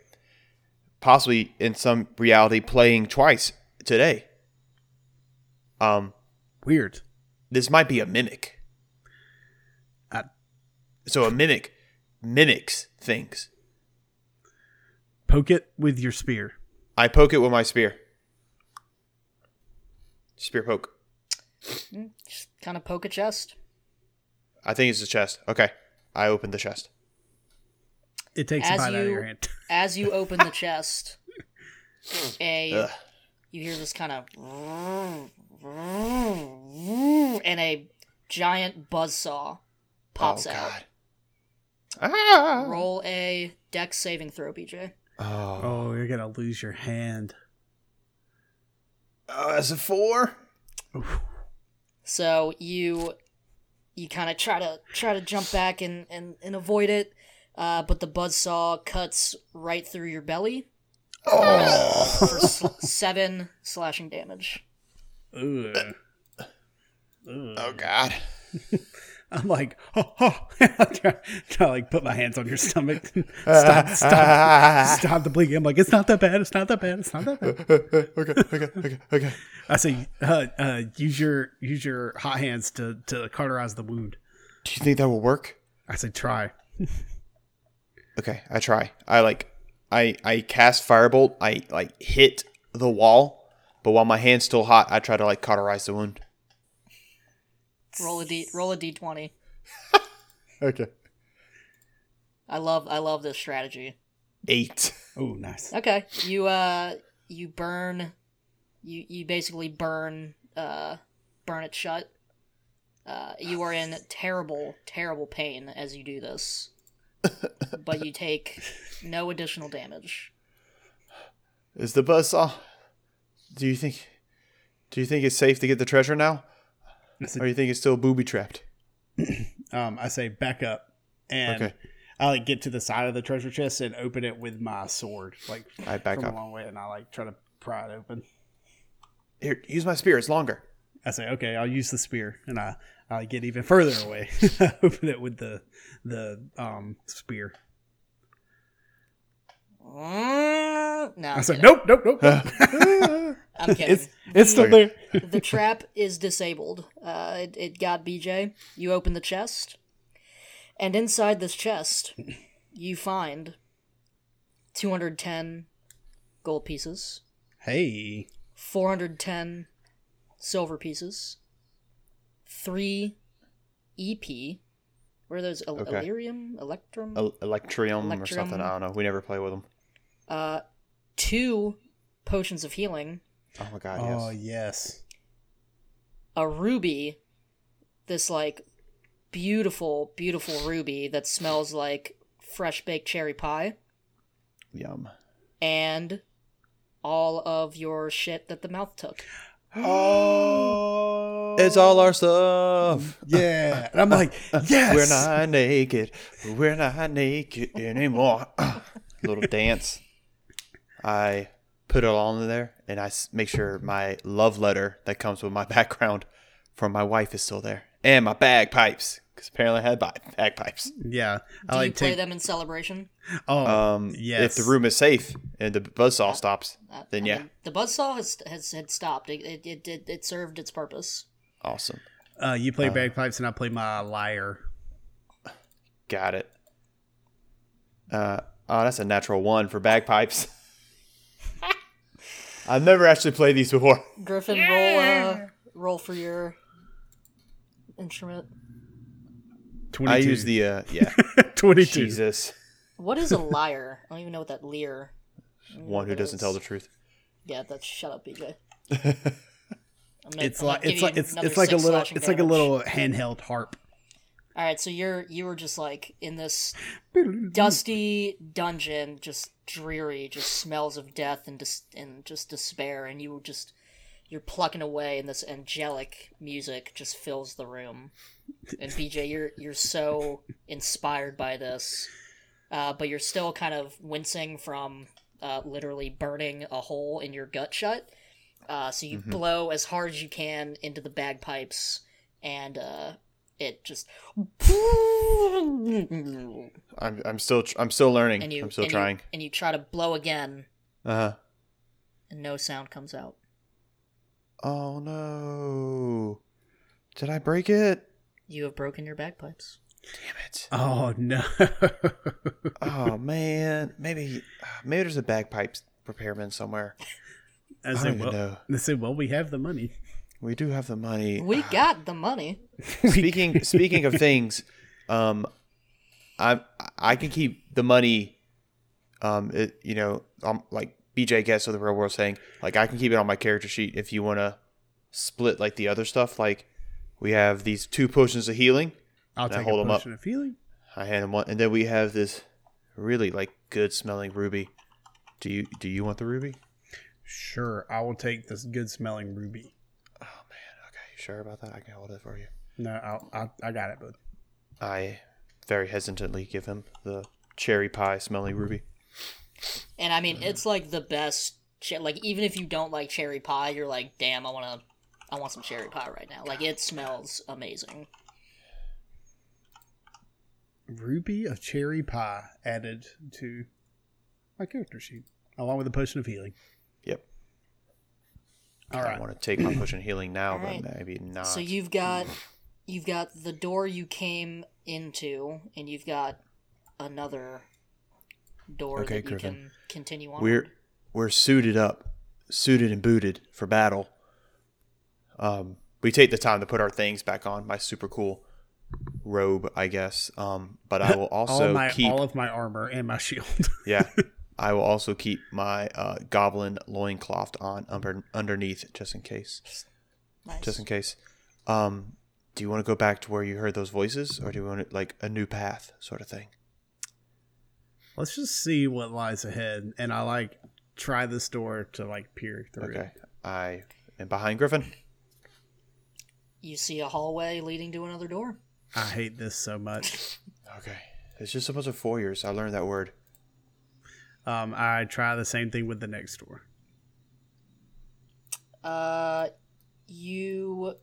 S1: possibly in some reality playing twice today. Um,
S3: Weird.
S1: this might be a mimic.
S3: I-
S1: So a mimic mimics things.
S3: Poke it with your spear.
S1: I poke it with my spear. Spear poke.
S2: Just kinda poke a chest.
S1: I think it's the chest. Okay. I open the chest.
S3: It takes
S2: As
S3: a bite out of your hand. [LAUGHS]
S2: As you open the chest, a
S1: Ugh.
S2: you hear this kind of and a giant buzzsaw pops
S1: oh
S2: out.
S1: God. Ah.
S2: Roll a dex saving throw, BJ.
S1: Oh.
S3: Oh, you're gonna lose your hand.
S1: oh, that's a four.
S2: So you you kind of try to try to jump back and and, and avoid it, uh, but the buzzsaw cuts right through your belly
S1: Oh.
S2: for sl- seven slashing damage.
S3: Ugh.
S1: Oh God. [LAUGHS]
S3: I'm like, oh, oh. I try, try to like put my hands on your stomach. [LAUGHS] stop, [LAUGHS] stop, stop the bleeding. I'm like, it's not that bad. It's not that bad. It's not that bad. [LAUGHS]
S1: okay, okay, okay, okay.
S3: I say, uh, uh, use your use your hot hands to to cauterize the wound.
S1: Do you think that will work?
S3: I say, try.
S1: Okay, I try. I like, I I cast firebolt. I like hit the wall, but while my hand's still hot, I try to like cauterize the wound.
S2: Roll a d roll a d twenty. [LAUGHS]
S1: Okay.
S2: I love I love this strategy.
S1: Eight.
S3: Oh, nice.
S2: Okay, you uh you burn, you you basically burn uh burn it shut. Uh, you are in terrible terrible pain as you do this, [LAUGHS] but you take no additional damage.
S1: Is the buzzsaw? Do you think? Do you think it's safe to get the treasure now,
S3: I said,
S1: or you think it's still booby trapped? [CLEARS THROAT]
S3: um, I say, back up, and
S1: Okay.
S3: I like get to the side of the treasure chest and open it with my sword, like
S1: I back
S3: from
S1: up.
S3: a long way, and I like try to pry it open.
S1: Here, use my spear. It's longer.
S3: I say, okay, I'll use the spear, and I I get even further away. [LAUGHS] Open it with the the um spear.
S2: Mm, No,
S3: I
S2: I'm
S3: said, nope, nope, nope. nope. [LAUGHS] [LAUGHS]
S2: I'm [LAUGHS] kidding.
S3: it's it's still there.
S2: the [LAUGHS] trap is disabled. Uh, it, it got BJ. You open the chest, and inside this chest, you find 210 gold pieces,
S3: Hey,
S2: 410 silver pieces, three EP. What are those? El-
S1: Okay.
S2: Elerium? Electrum?
S1: El- Electrium, or something. I don't know. We never play with them.
S2: uh, two potions of healing,
S1: Oh my god.
S3: oh
S1: yes.
S3: yes,
S2: a ruby, this like beautiful, beautiful ruby that smells like fresh baked cherry pie,
S1: Yum.
S2: and all of your shit that the mouth took.
S3: oh, [GASPS]
S1: It's all our stuff. [GASPS]
S3: yeah. And I'm like, [LAUGHS] yes,
S1: We're not naked. We're not naked anymore. [LAUGHS] Little dance. I put it all in there, and I make sure my love letter that comes with my [LAUGHS] background from my wife is still there, and my bagpipes, because apparently I had bagpipes.
S3: Yeah, I
S2: Do
S3: like
S2: you play
S3: take.
S2: them in celebration?
S3: Oh,
S1: Um,
S3: yes.
S1: If the room is safe and the buzzsaw stops,
S2: Uh,
S1: then
S2: I
S1: yeah,
S2: mean, the buzzsaw has has had stopped. It it, it it it served its purpose.
S1: awesome.
S3: uh, you play bagpipes and I play my lyre.
S1: Got it. Uh, oh, that's a natural one for bagpipes. [LAUGHS] I've never actually played these before. [LAUGHS]
S2: Griffin, roll uh, roll for your instrument.
S3: Twenty-two.
S1: I use the uh, yeah. [LAUGHS]
S3: twenty-two.
S1: Jesus.
S2: What is a liar? I don't even know what that lyre.
S1: one who doesn't tell the truth.
S2: Yeah, that's shut up, BJ. [LAUGHS] I'm gonna-
S3: It's
S2: I'm
S3: like it's like it's it's like a little
S2: slashing
S3: it's like a little handheld harp.
S2: All right, so you're you were just like in this [LAUGHS] dusty dungeon, just dreary, just smells of death and dis- and just despair, and you were just you're plucking away, and this angelic music just fills the room. And BJ, you're you're so inspired by this, uh, but you're still kind of wincing from uh, literally burning a hole in your gut shut. Uh, so you blow as hard as you can into the bagpipes, and uh, it just
S1: I'm I'm still tr- I'm still learning.
S2: and you
S1: I'm still
S2: and you-
S1: trying.
S2: and you try to blow again,
S1: Uh huh.
S2: and no sound comes out.
S1: Oh no! Did I break it?
S2: You have broken your bagpipes.
S1: Damn it!
S3: Oh no! [LAUGHS]
S1: Oh man, maybe maybe there's a bagpipes repairman somewhere.
S3: I
S1: I don't even
S3: well,
S1: know.
S3: I say, well, we have the money.
S1: We do have the money.
S2: We got the money. [LAUGHS]
S1: speaking speaking of things, um, I I can keep the money. Um, it, you know, um, like BJ Guest of the real world saying, like I can keep it on my character sheet if you want to split like the other stuff. Like we have these two potions of healing.
S3: I'll take
S1: hold
S3: a
S1: 'em up.
S3: potion of healing.
S1: I hand him one, and then we have this really like good smelling ruby. Do you do you want the ruby?
S3: Sure, I will take this good smelling ruby.
S1: Oh man, okay, you sure about that? I can hold it for you.
S3: No, I'll, I I got it, bud.
S1: I very hesitantly give him the cherry pie smelling ruby.
S2: And I mean, it's like the best. Che- like even if you don't like cherry pie, you're like, damn, I want to. I want some cherry pie right now. Like it smells amazing.
S3: Ruby of cherry pie added to my character sheet, along with a potion of healing.
S1: Yep.
S3: All
S1: I
S3: right.
S1: want to take my potion of healing now,
S2: Alright.
S1: but maybe not.
S2: So you've got you've got the door you came into, and you've got another door
S1: Okay,
S2: that you
S1: Griffin.
S2: can continue on.
S1: we're we're suited up, suited and booted for battle. Um, we take the time to put our things back on. My super cool robe, I guess. Um, but I [LAUGHS] will also
S3: of my
S1: keep.
S3: all of my armor and my shield. [LAUGHS]
S1: yeah, [LAUGHS] I will also keep my uh, goblin loincloth on under, underneath, just in case.
S2: nice.
S1: Just in case. Um, do you want to go back to where you heard those voices, or do you want it like a new path, sort of thing?
S3: Let's just see what lies ahead, and I like try this door to like peer through.
S1: Okay, I am behind Griffin.
S2: you see a hallway leading to another door.
S3: I hate this so much. [LAUGHS]
S1: Okay, it's just a bunch of foyers. I learned that word.
S3: Um, I try the same thing with the next door.
S2: Uh, you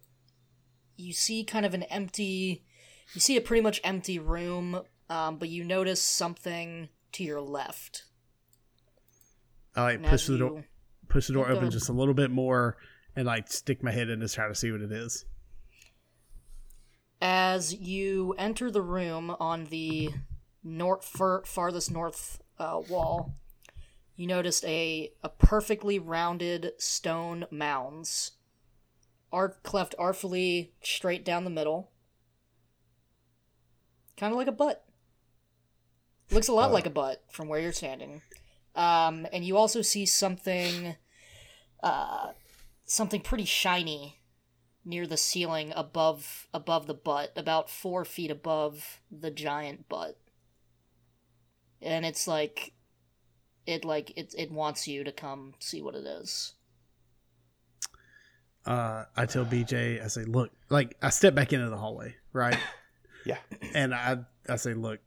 S2: you see kind of an empty. You see a pretty much empty room, um, but you notice something to your left.
S3: I like
S2: And
S3: push the door, push the door open just a little bit more, and like stick my head in to try to see what it is.
S2: As you enter the room on the north far, farthest north uh, wall, you noticed a a perfectly rounded stone mounds, art cleft artfully straight down the middle, kind of like a butt. Looks a lot
S1: Uh.
S2: like a butt from where you're standing. Um, and you also see something, uh, something pretty shiny near the ceiling above above the butt, about four feet above the giant butt. And it's like it like it it wants you to come see what it is.
S3: Uh, I tell BJ, I say, look, like I step back into the hallway, right? [LAUGHS]
S1: Yeah.
S3: and I I say, look,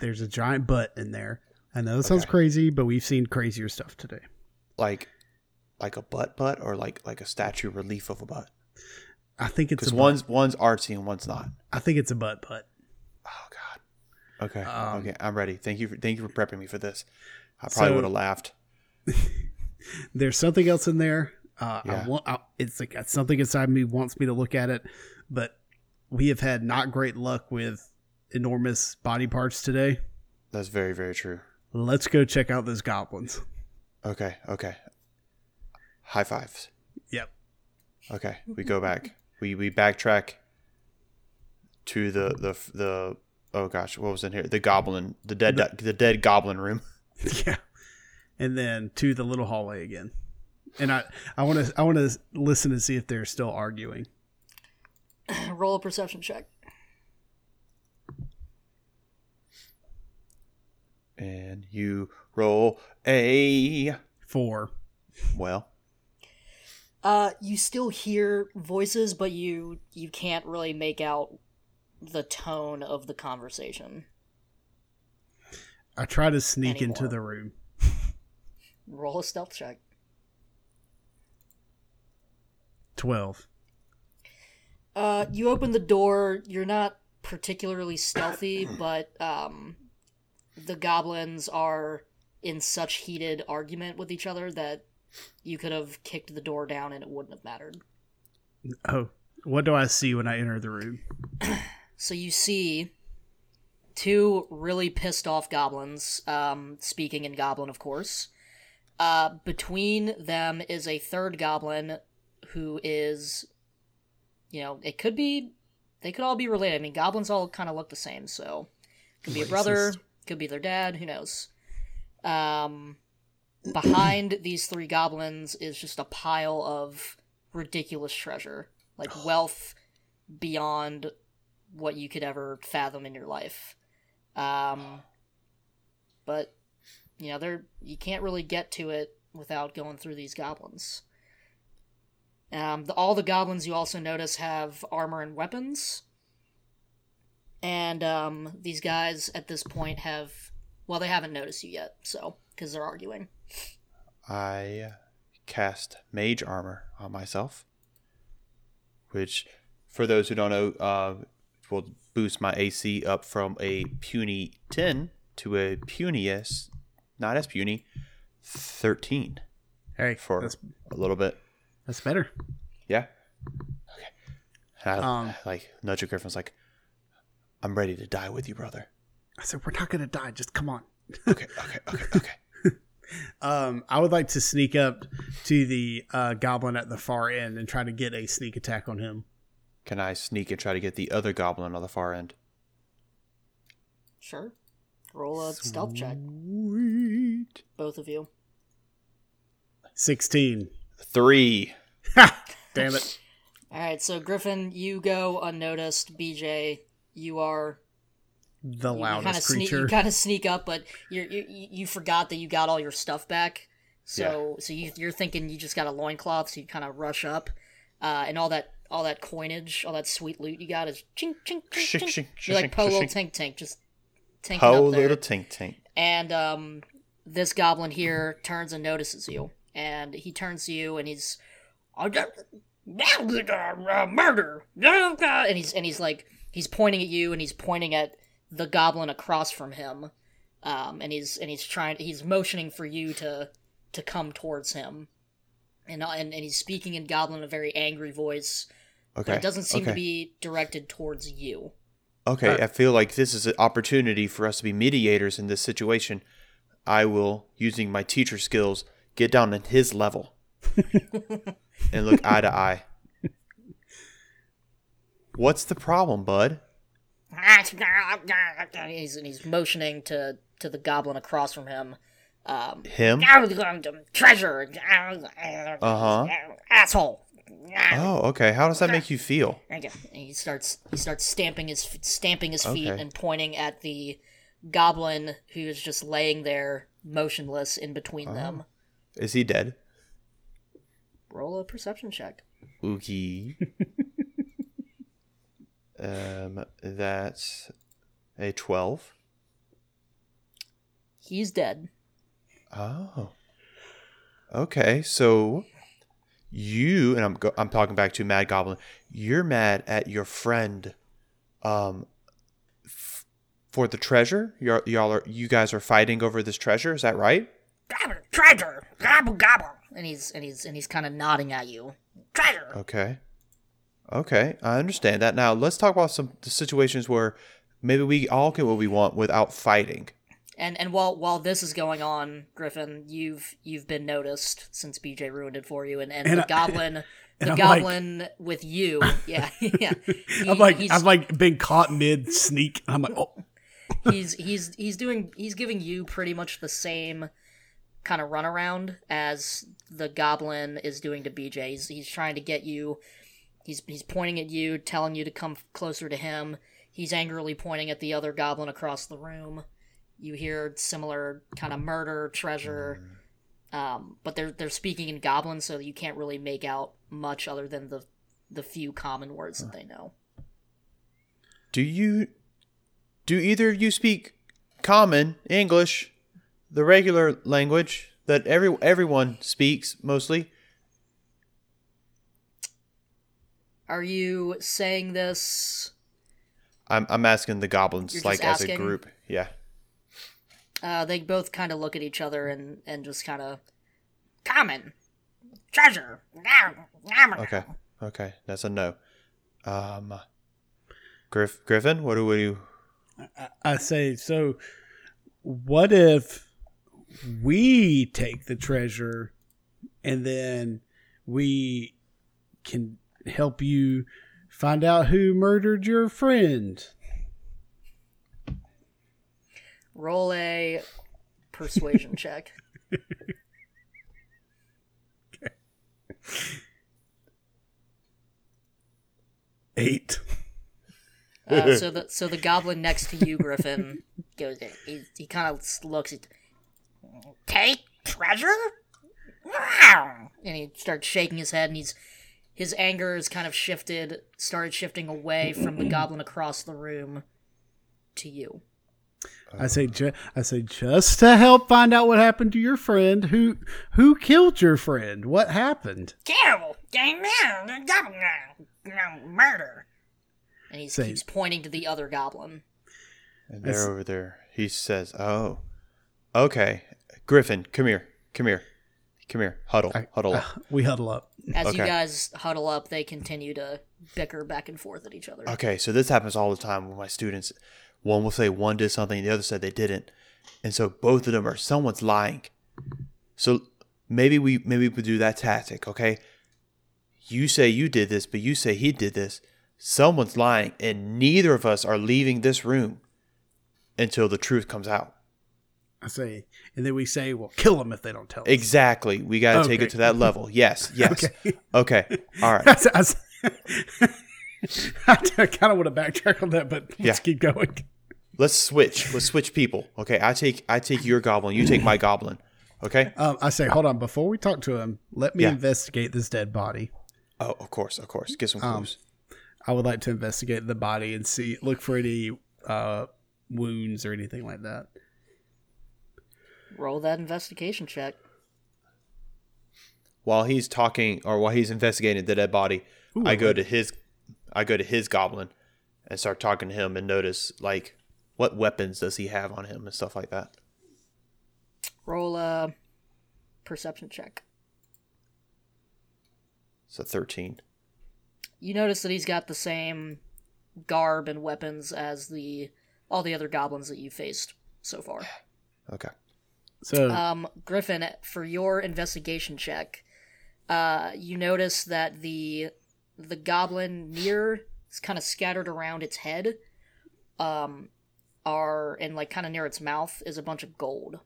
S3: there's a giant butt in there. I know it sounds crazy, but we've seen crazier stuff today.
S1: Like, like a butt butt, or like like a statue relief of a butt.
S3: I think it's
S1: Because one's one's artsy and one's not.
S3: I think it's a butt butt.
S1: Oh God. Okay.
S3: Um,
S1: okay. I'm ready. Thank you. For, thank you for prepping me for this. I probably
S3: So-
S1: would have laughed. [LAUGHS]
S3: There's something else in there. Uh,
S1: Yeah.
S3: I want. I, it's like something inside me wants me to look at it, but we have had not great luck with enormous body parts today.
S1: That's very very true.
S3: Let's go check out those goblins.
S1: Okay. Okay. High fives.
S3: Yep.
S1: Okay. We go back. [LAUGHS] We we backtrack to the the the oh gosh what was in here the goblin the dead the dead goblin room. [LAUGHS] [LAUGHS]
S3: yeah. and then to the little hallway again. And I I want to I want to listen and see if they're still arguing. [CLEARS THROAT]
S2: Roll a perception check.
S1: And you roll a
S3: Four.
S1: well.
S2: Uh, you still hear voices, but you you can't really make out the tone of the conversation.
S3: I try to sneak into the room.
S2: Roll a stealth check.
S3: Twelve.
S2: Uh, you open the door. You're not particularly stealthy, [COUGHS] but um, the goblins are in such heated argument with each other that you could have kicked the door down and it wouldn't have mattered.
S3: Oh, what do I see when I enter the room? [CLEARS THROAT]
S2: So you see two really pissed off goblins, um, speaking in goblin, of course. Uh, between them is a third goblin who is, you know, it could be, they could all be related. I mean, goblins all kind of look the same, so could be a brother, could be their dad, who knows. Um, behind these three goblins is just a pile of ridiculous treasure, like [SIGHS] wealth beyond what you could ever fathom in your life. Um, but you know, there you can't really get to it without going through these goblins. Um, the, all the goblins you also notice have armor and weapons, and um, these guys at this point have well, they haven't noticed you yet, so because they're arguing.
S1: I cast mage armor on myself, which, for those who don't know, uh, will boost my AC up from a puny 10 to a punyest, not as puny, 13
S3: Hey,
S1: for
S3: that's
S1: a little bit.
S3: That's better.
S1: Yeah. Okay. And I,
S3: Um,
S1: like, Nudge Griffin's like, I'm ready to die with you, brother.
S3: I said we're not gonna die. Just come on.
S1: Okay, okay, okay, okay. [LAUGHS]
S3: Um, I would like to sneak up to the uh, goblin at the far end and try to get a sneak attack on him.
S1: Can I sneak and try to get the other goblin on the far end?
S2: Sure, roll a stealth check,
S1: Sweet.
S2: both of you.
S3: Sixteen.
S1: Three.
S3: Damn it.
S2: All right, so Griffin, you go unnoticed. BJ, you are
S3: The
S2: you kind of
S3: loudest
S2: sneak. You
S3: creature.
S2: kind of sneak up, but you you you forgot that you got all your stuff back. So so you you're thinking you just got a loincloth, so you kind of rush up, uh, and all that all that coinage, all that sweet loot you got is chink chink chink
S1: Shink,
S2: chink.
S1: shink,
S2: You're like
S1: shink,
S2: po little
S1: shink.
S2: tink tink, just tinking
S1: Ho
S2: up
S1: little tink tink.
S2: And um, this goblin here turns and notices you, and he turns to you, and he's, "I just- uh, murder, and he's and he's like he's pointing at you, and he's pointing at the goblin across from him, um, and he's and he's trying, he's motioning for you to to come towards him, and and, and he's speaking in goblin in a very angry voice,
S1: Okay.
S2: but it doesn't seem
S1: okay.
S2: to be directed towards you.
S1: Okay,
S3: Alright.
S1: I feel like this is an opportunity for us to be mediators in this situation. I will, using my teacher skills, get down to his level [LAUGHS] and look eye to eye. What's the problem, bud? [LAUGHS]
S2: He's he's motioning to to the goblin across from him. Um,
S1: Him?
S2: treasure,
S1: Uh-huh.
S2: asshole.
S1: Oh, okay. How does that make you feel?
S2: And he starts he starts stamping his stamping his feet
S1: Okay.
S2: and pointing at the goblin who is just laying there motionless in between them.
S1: Is he dead?
S2: Roll a perception check.
S1: Oogie. [LAUGHS] um, that's a 12.
S2: He's dead.
S1: Oh. Okay, so you and I'm go, I'm talking back to Mad Goblin. You're mad at your friend, um, f- for the treasure. You're, y'all are you guys are fighting over this treasure. Is that right?
S2: Gobble, treasure, gobble gobble. And he's and he's and he's kind of nodding at you. Treasure.
S1: Okay. Okay, I understand that. Now let's talk about some situations where maybe we all get what we want without fighting.
S2: And and while while this is going on, Griffin, you've you've been noticed since BJ ruined it for you, and, and,
S3: And
S2: the
S3: I-
S2: goblin, [LAUGHS]
S3: and
S2: the
S3: I'm like-
S2: goblin with you, [LAUGHS] yeah, [LAUGHS] yeah. He-
S3: I'm like
S2: he's,
S3: I've like been caught mid sneak. I'm like, oh,
S2: he's he's he's doing he's giving you pretty much the same kind of runaround as the goblin is doing to BJ. He's, he's trying to get you. He's he's pointing at you, telling you to come closer to him. He's angrily pointing at the other goblin across the room. You hear similar kind of murder, treasure, um, but they're they're speaking in goblin, so you can't really make out much other than the the few common words that they know.
S1: Do you do either of you speak common English, the regular language that every everyone speaks mostly?
S2: Are you saying this?
S1: I'm I'm asking the goblins
S2: You're
S1: like as a group. Yeah.
S2: Uh, they both kind of look at each other and and just kind of common treasure.
S1: Okay. Okay. That's a no. Um Griff Griffin, what do you
S3: I say, so what if we take the treasure and then we can help you find out who murdered your friend?
S2: Roll a persuasion [LAUGHS] check.
S3: Eight.
S2: Uh, so [LAUGHS] the so the goblin next to you, Griffin, goes. He, he kind of looks at. Take treasure. Wow. And he starts shaking his head, and he's his anger is kind of shifted, started shifting away from the goblin across the room to you.
S3: I say, ju- I say, just to help find out what happened to your friend. Who who killed your friend? What happened?
S2: Terrible. Murder. And he keeps pointing to the other goblin.
S1: and they're over there. He says, "Oh. Okay. Griffin, come here. Come here. Come here. Huddle. Huddle up."
S3: Uh, we huddle up.
S2: As you guys huddle up, they continue to bicker back and forth at each other.
S1: Okay, so this happens all the time with my students. One will say one did something, the other said they didn't, and so both of them are someone's lying. So maybe we maybe we do that tactic. Okay, you say you did this, but you say he did this. Someone's lying, and neither of us are leaving this room until the truth comes out.
S3: I say, and then we say, well, kill them if they don't tell us.
S1: Exactly. We got to take it to that level. Yes. [LAUGHS] Yes.
S3: Okay.
S1: okay. All right. [LAUGHS]
S3: I kind of want to backtrack on that, but let's
S1: Yeah.
S3: keep going.
S1: Let's switch. Let's switch people. Okay. I take I take your goblin. You take my goblin. Okay.
S3: Um, I say, hold on, before we talk to him, let me
S1: Yeah.
S3: investigate this dead body.
S1: Oh, of course, of course. Get some clues.
S3: I would like to investigate the body and see, look for any uh, wounds or anything like that.
S2: Roll that investigation check.
S1: while he's talking or while he's investigating the dead body, I go to his I go to his goblin and start talking to him and notice like what weapons does he have on him and stuff like that.
S2: Roll a perception check.
S1: So 13.
S2: You notice that he's got the same garb and weapons as the all the other goblins that you faced so far.
S1: Okay.
S3: So,
S2: Um, Griffin, for your investigation check, uh, you notice that the the goblin near, it's kind of scattered around its head, um, are and like kind of near its mouth is a bunch of gold,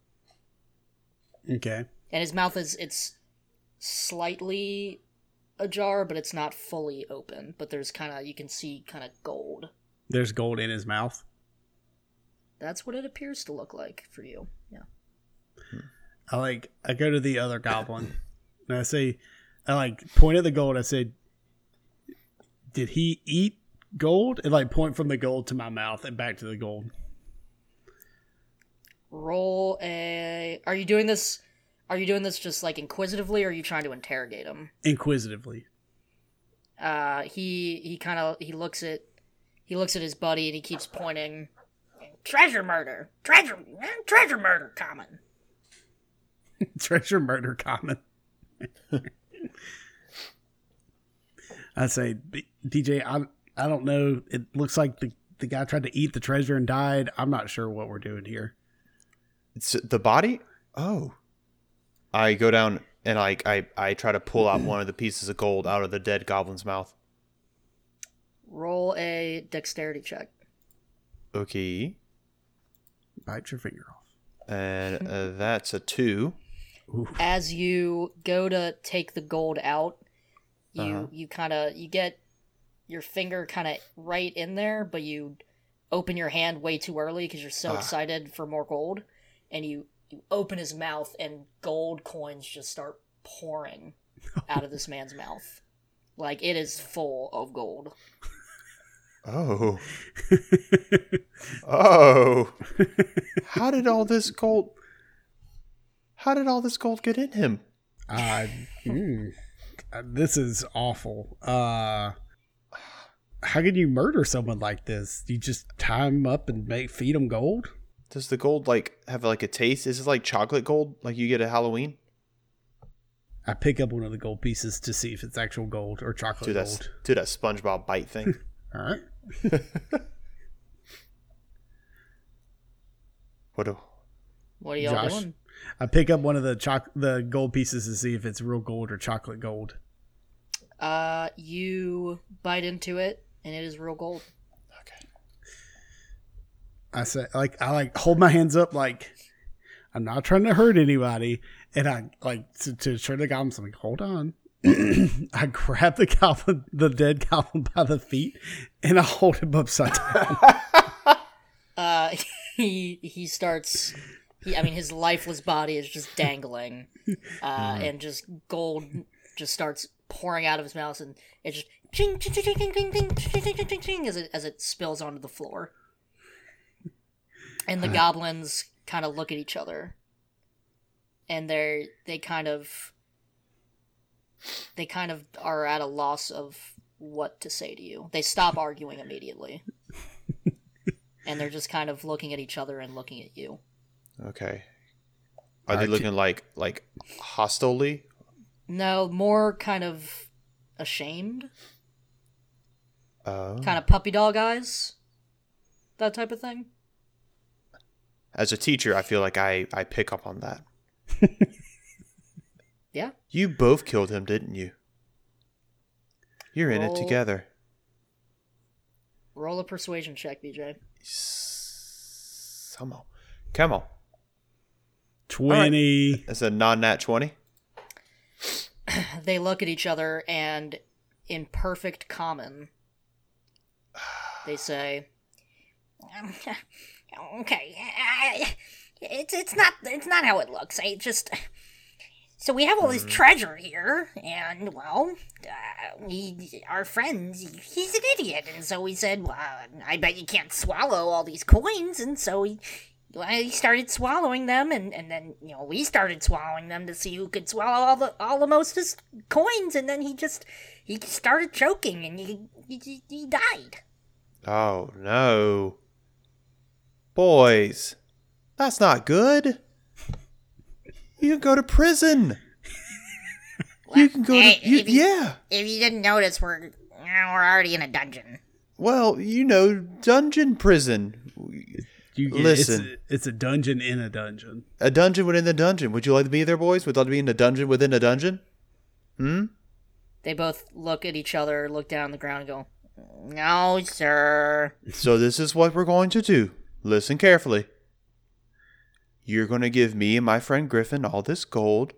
S3: okay.
S2: and his mouth is it's slightly ajar, but it's not fully open. But there's kind of you can see kind of gold.
S3: There's gold in his mouth.
S2: That's what it appears to look like for you. Yeah.
S3: I like, I go to the other goblin [COUGHS] and I say, I like point at the gold. I said, did he eat gold? And like point from the gold to my mouth and back to the gold.
S2: Roll a. Are you doing this? Are you doing this just like inquisitively, or are you trying to interrogate him?
S3: Inquisitively.
S2: Uh, he he kind of he looks at he looks at his buddy and he keeps pointing. Treasure murder, treasure, treasure murder, common. [LAUGHS]
S3: treasure murder common. [LAUGHS] I say, BJ, I I don't know. It looks like the the guy tried to eat the treasure and died. I'm not sure what we're doing here.
S1: It's the body? Oh. I go down and like I I try to pull out [CLEARS THROAT] one of the pieces of gold out of the dead goblin's mouth.
S2: Roll a dexterity check.
S1: Okay.
S3: Bite your finger off.
S1: And uh, that's a 2.
S2: as you go to take the gold out, you
S1: Uh-huh.
S2: you kind of you get your finger kind of right in there, but you open your hand way too early because you're so
S1: Ah.
S2: excited for more gold, and you you open his mouth and gold coins just start pouring [LAUGHS] out of this man's mouth, like it is full of gold.
S1: Oh. [LAUGHS] Oh. How did all this gold How did all this gold get in him?
S3: Uh, mm, uh, this is awful. Uh, how can you murder someone like this? You just tie him up and make feed him gold?
S1: Does the gold like have like a taste? Is it like chocolate gold like you get at Halloween?
S3: I pick up one of the gold pieces to see if it's actual gold or chocolate
S1: Do that
S3: gold.
S1: do that SpongeBob bite thing. [LAUGHS]
S3: All right. [LAUGHS] [LAUGHS]
S1: what do
S2: What are y'all
S3: Josh?
S2: doing?
S3: I pick up one of the choc- the gold pieces to see if it's real gold or chocolate gold.
S2: Uh, you bite into it, and it is real gold.
S1: Okay.
S3: I say like I like hold my hands up like I'm not trying to hurt anybody, and I like to, to show the goblins. I'm like, hold on. [CLEARS THROAT] I grab the goblin, the dead goblin by the feet, and I hold him upside down. [LAUGHS]
S2: Uh, [LAUGHS] he he starts. He, I mean, his lifeless body is just dangling, uh, and just gold just starts pouring out of his mouth, and it just ching ching ching ching ching ching ching ching ching ching as it as it spills onto the floor. And the goblins kind of look at each other, and they're they kind of they kind of are at a loss of what to say to you. They stop arguing immediately and they're just kind of looking at each other and looking at you.
S1: Okay. Are
S3: I
S1: they
S3: ca-
S1: looking like like hostilely?
S2: No, more kind of ashamed,
S1: Oh.
S2: kind of puppy dog eyes, that type of thing.
S1: As a teacher, I feel like I I pick up on that. [LAUGHS]
S2: Yeah.
S1: You both killed him, didn't you? You're in it together.
S2: Roll a persuasion check, BJ.
S1: S- Come on. Come on.
S3: Twenty.
S1: That's a non nat 20. [CLEARS THROAT]
S2: They look at each other and, in perfect common, they say, [LAUGHS]
S4: okay, I- it's it's not it's not how it looks. I just so we have all this treasure here, and well, uh, we our friends. He's an idiot, and so we said, well, I bet you can't swallow all these coins, and so he. Well, he started swallowing them, and, and then you know we started swallowing them to see who could swallow all the all the mostest coins, and then he just he started choking, and he he, he died.
S1: Oh, no. Boys, that's not good. You can go to prison. [LAUGHS] You can go to. You,
S4: if you-
S1: yeah.
S4: If you didn't notice, we're we're already in a dungeon.
S1: Well, you know, dungeon prison.
S3: You,
S1: Listen.
S3: it's a, it's a dungeon in a dungeon.
S1: A dungeon within the dungeon. Would you like to be there, boys? Would you like to be in a dungeon within a dungeon? Hmm?
S2: they both look at each other, look down on the ground, and go,
S4: No, sir.
S1: So this is what we're going to do. Listen carefully. You're going to give me and my friend Griffin all this gold,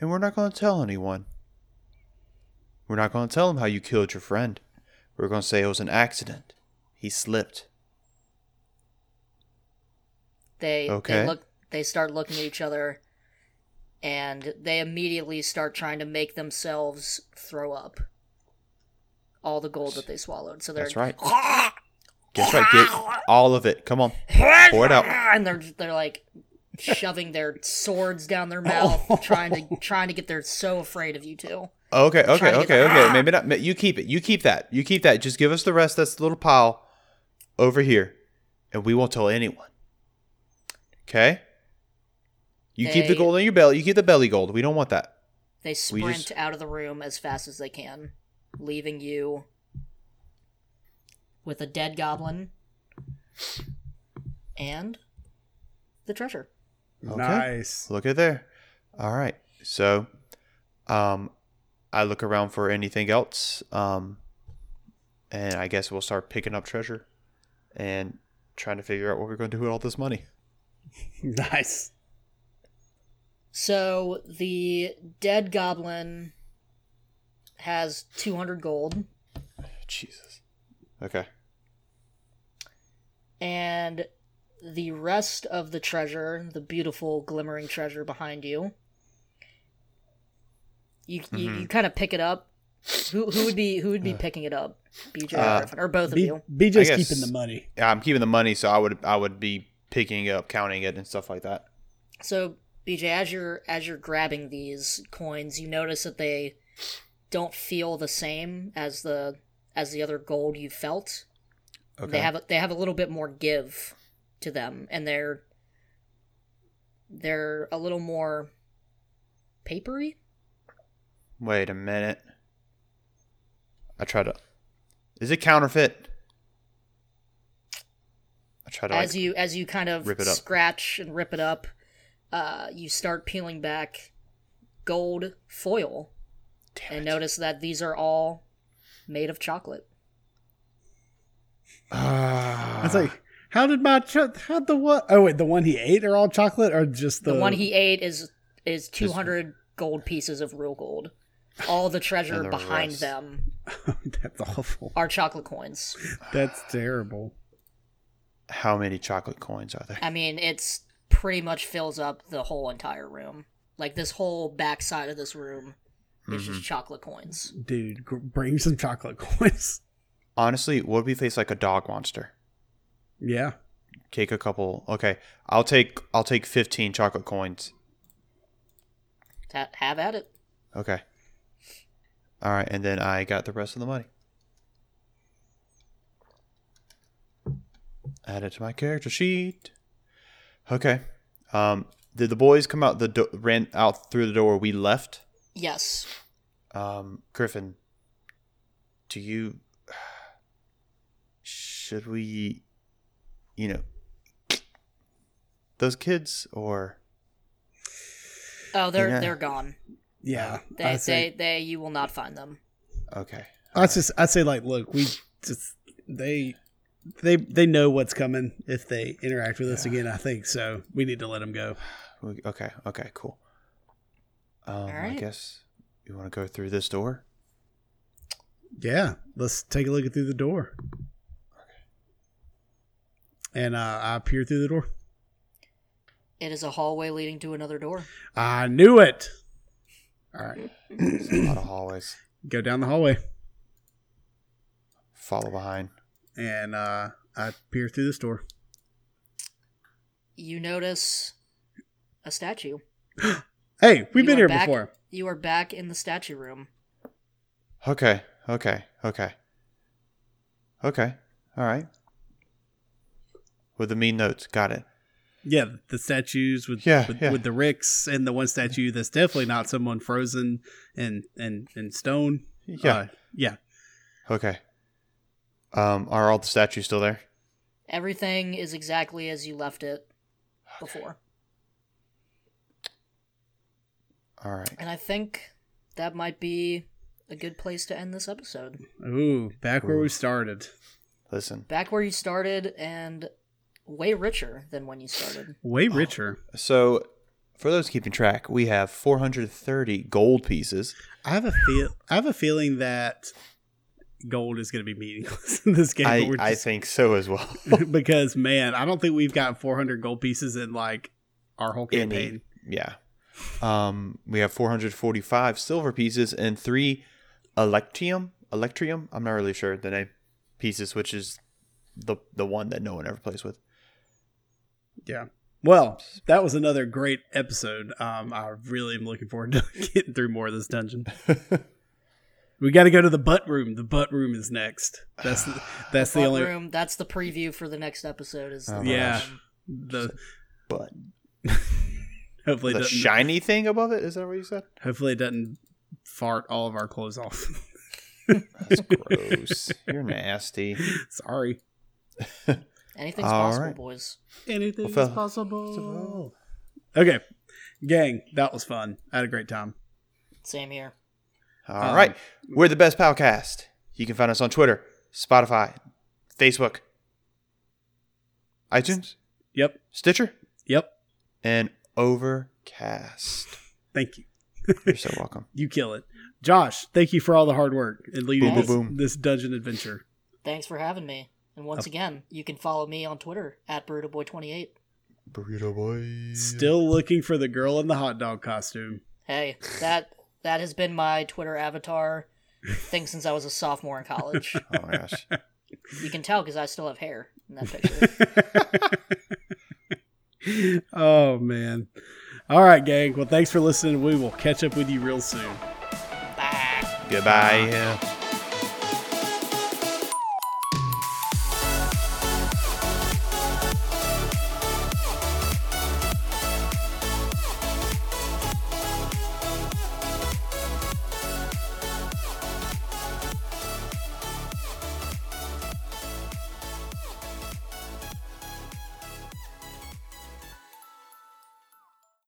S1: and we're not going to tell anyone. We're not going to tell them how you killed your friend. We're going to say it was an accident. He slipped.
S2: They
S1: Okay.
S2: they look they start looking at each other and they immediately start trying to make themselves throw up all the gold that they swallowed so they're
S1: That's right. [LAUGHS] That's right. Get all of it. Come on. Pour it out. [LAUGHS]
S2: and they're they're like shoving their swords down their mouth [LAUGHS] oh. trying to trying to get they're so afraid of you two
S1: Okay, okay,
S2: trying to get
S1: okay,
S2: the-
S1: okay. Maybe not. You keep it. You keep that. You keep that. Just give us the rest. That's the little pile over here, and we won't tell anyone. Okay. You keep the gold in your belly. You keep the belly gold. We don't want that.
S2: they sprint
S1: just-
S2: out of the room as fast as they can leaving you with a dead goblin and the treasure
S1: Okay.
S3: Nice.
S1: Look at there. All right. So, um, I look around for anything else. Um, and I guess we'll start picking up treasure, and trying to figure out what we're going to do with all this money. [LAUGHS]
S3: Nice.
S2: So the dead goblin has 200 gold,
S1: Jesus. Okay.
S2: and the rest of the treasure, the beautiful glimmering treasure behind you, you you, you kind of pick it up. Who who would be who would be picking it up? BJ
S1: Uh,
S2: or Griffin, or both of
S3: B-
S2: you?
S3: BJ's
S1: I guess-
S3: keeping the money.
S1: Yeah, I'm keeping the money, so I would I would be picking it up, counting it, and stuff like that.
S2: So BJ, as you're as you're grabbing these coins, you notice that they don't feel the same as the as the other gold you felt.
S1: Okay.
S2: They have a, they have a little bit more give to them, and they're they're a little more papery.
S1: Wait a minute. I try to. Is it counterfeit? I try to.
S2: As
S1: like,
S2: you as you kind of
S1: rip it up.
S2: scratch and rip it up, uh, you start peeling back gold foil,
S1: Damn
S2: and
S1: it.
S2: notice that these are all made of chocolate.
S1: Ah.
S3: I was like, how did my cho- how the what? Oh wait, the one he ate are all chocolate, or just the,
S2: The one he ate is is two hundred gold pieces of real gold. All the treasure
S1: the
S2: behind
S1: rest.
S2: them [LAUGHS]
S3: That's awful.
S2: are chocolate coins.
S3: That's terrible.
S1: How many chocolate coins are there?
S2: I mean, it's pretty much fills up the whole entire room. Like this whole back side of this room is
S1: Mm-hmm.
S2: just chocolate coins.
S3: Dude, gr- bring some chocolate [LAUGHS] coins.
S1: Honestly, would we face like a dog monster?
S3: yeah.
S1: Take a couple. Okay, I'll take I'll take fifteen chocolate coins.
S2: Have at it.
S1: Okay. All right, and then I got the rest of the money. Add it to my character sheet. Okay. Um, did the boys come out the do- ran out through the door we left?
S2: Yes.
S1: Um, Griffin, do you should we, you know, those kids or
S2: Oh, they're
S1: Yeah.
S2: they're gone.
S3: Yeah.
S2: They,
S3: say,
S2: they they you will not find them.
S1: okay?
S3: I just I say like, look, we just they they they know what's coming if they interact with us again. I think so. We need to let them go.
S1: Okay, okay, cool. Um, I guess you want to go through this door.
S3: Yeah, let's take a look through the door. Okay. And uh, I peer through the door.
S2: It is a hallway leading to another door.
S3: I knew it. All right,
S1: a lot of hallways.
S3: go down the hallway,
S1: Follow behind.
S3: And uh, I peer through this door.
S2: You notice a statue. [GASPS]
S3: Hey, we've
S2: You
S3: been here
S2: back-
S3: before.
S2: You are back in the statue room.
S1: Okay, okay, okay, okay. All right. With the mean notes, got it.
S3: Yeah, the statues with
S1: Yeah,
S3: with,
S1: yeah.
S3: with the ricks and the one statue that's definitely not someone frozen in in in stone.
S1: Yeah.
S3: Uh, yeah.
S1: Okay. Um, are all the statues still there?
S2: Everything is exactly as you left it before.
S1: All right.
S2: And I think that might be a good place to end this episode.
S3: Ooh, back where
S1: Ooh.
S3: we started.
S1: Listen.
S2: Back where you started and way richer than when you started.
S3: Way richer.
S1: So, for those keeping track, we have 430 gold pieces.
S3: I have a feel. I have a feeling that gold is going to be meaningless [LAUGHS] in this game.
S1: I,
S3: we're
S1: I think so as well. [LAUGHS]
S3: because man, I don't think we've got 400 gold pieces in like our whole
S1: Any-
S3: campaign.
S1: yeah. Um, we have 445 silver pieces and three electrium. Electrium. I'm not really sure the name. Pieces, which is the the one that no one ever plays with.
S3: Yeah. Well, that was another great episode. Um, I really am looking forward [LAUGHS] to getting through more of this dungeon. We got to go to the butt room. The butt room is next. That's [SIGHS] the, that's the,
S2: Butt
S3: only
S2: room, that's the preview for the next episode is the
S1: Oh,
S3: yeah. the
S1: butt. [LAUGHS]
S3: hopefully
S1: the shiny thing above it is that what you said?
S3: hopefully it doesn't fart all of our clothes off. [LAUGHS]
S1: That's gross. [LAUGHS] You're nasty.
S3: Sorry.
S2: Anything's
S1: All
S2: possible,
S1: right.
S2: boys.
S3: Anything
S1: Well,
S3: is
S1: fel-
S3: possible. Okay, gang, that was fun. I had a great time.
S2: Same here.
S1: All
S3: Um,
S1: right, We're the best podcast. You can find us on Twitter, Spotify, Facebook, iTunes,
S3: Yep,
S1: Stitcher,
S3: yep.
S1: and Overcast.
S3: Thank you.
S1: You're so welcome. [LAUGHS]
S3: You kill it. Josh, thank you for all the hard work in leading
S1: Boom,
S3: this,
S1: boom, boom.
S3: this dungeon adventure.
S2: Thanks for having me. And once again, you can follow me on Twitter at BurritoBoy28.
S1: Burrito boy.
S3: Still looking for the girl in the hot dog costume.
S2: Hey, that that has been my Twitter avatar thing since I was a sophomore in college. [LAUGHS]
S1: Oh my gosh.
S2: You can tell because I still have hair in that picture. [LAUGHS]
S3: oh man. All right, gang. Well, thanks for listening. We will catch up with you real soon.
S2: Bye.
S1: Goodbye.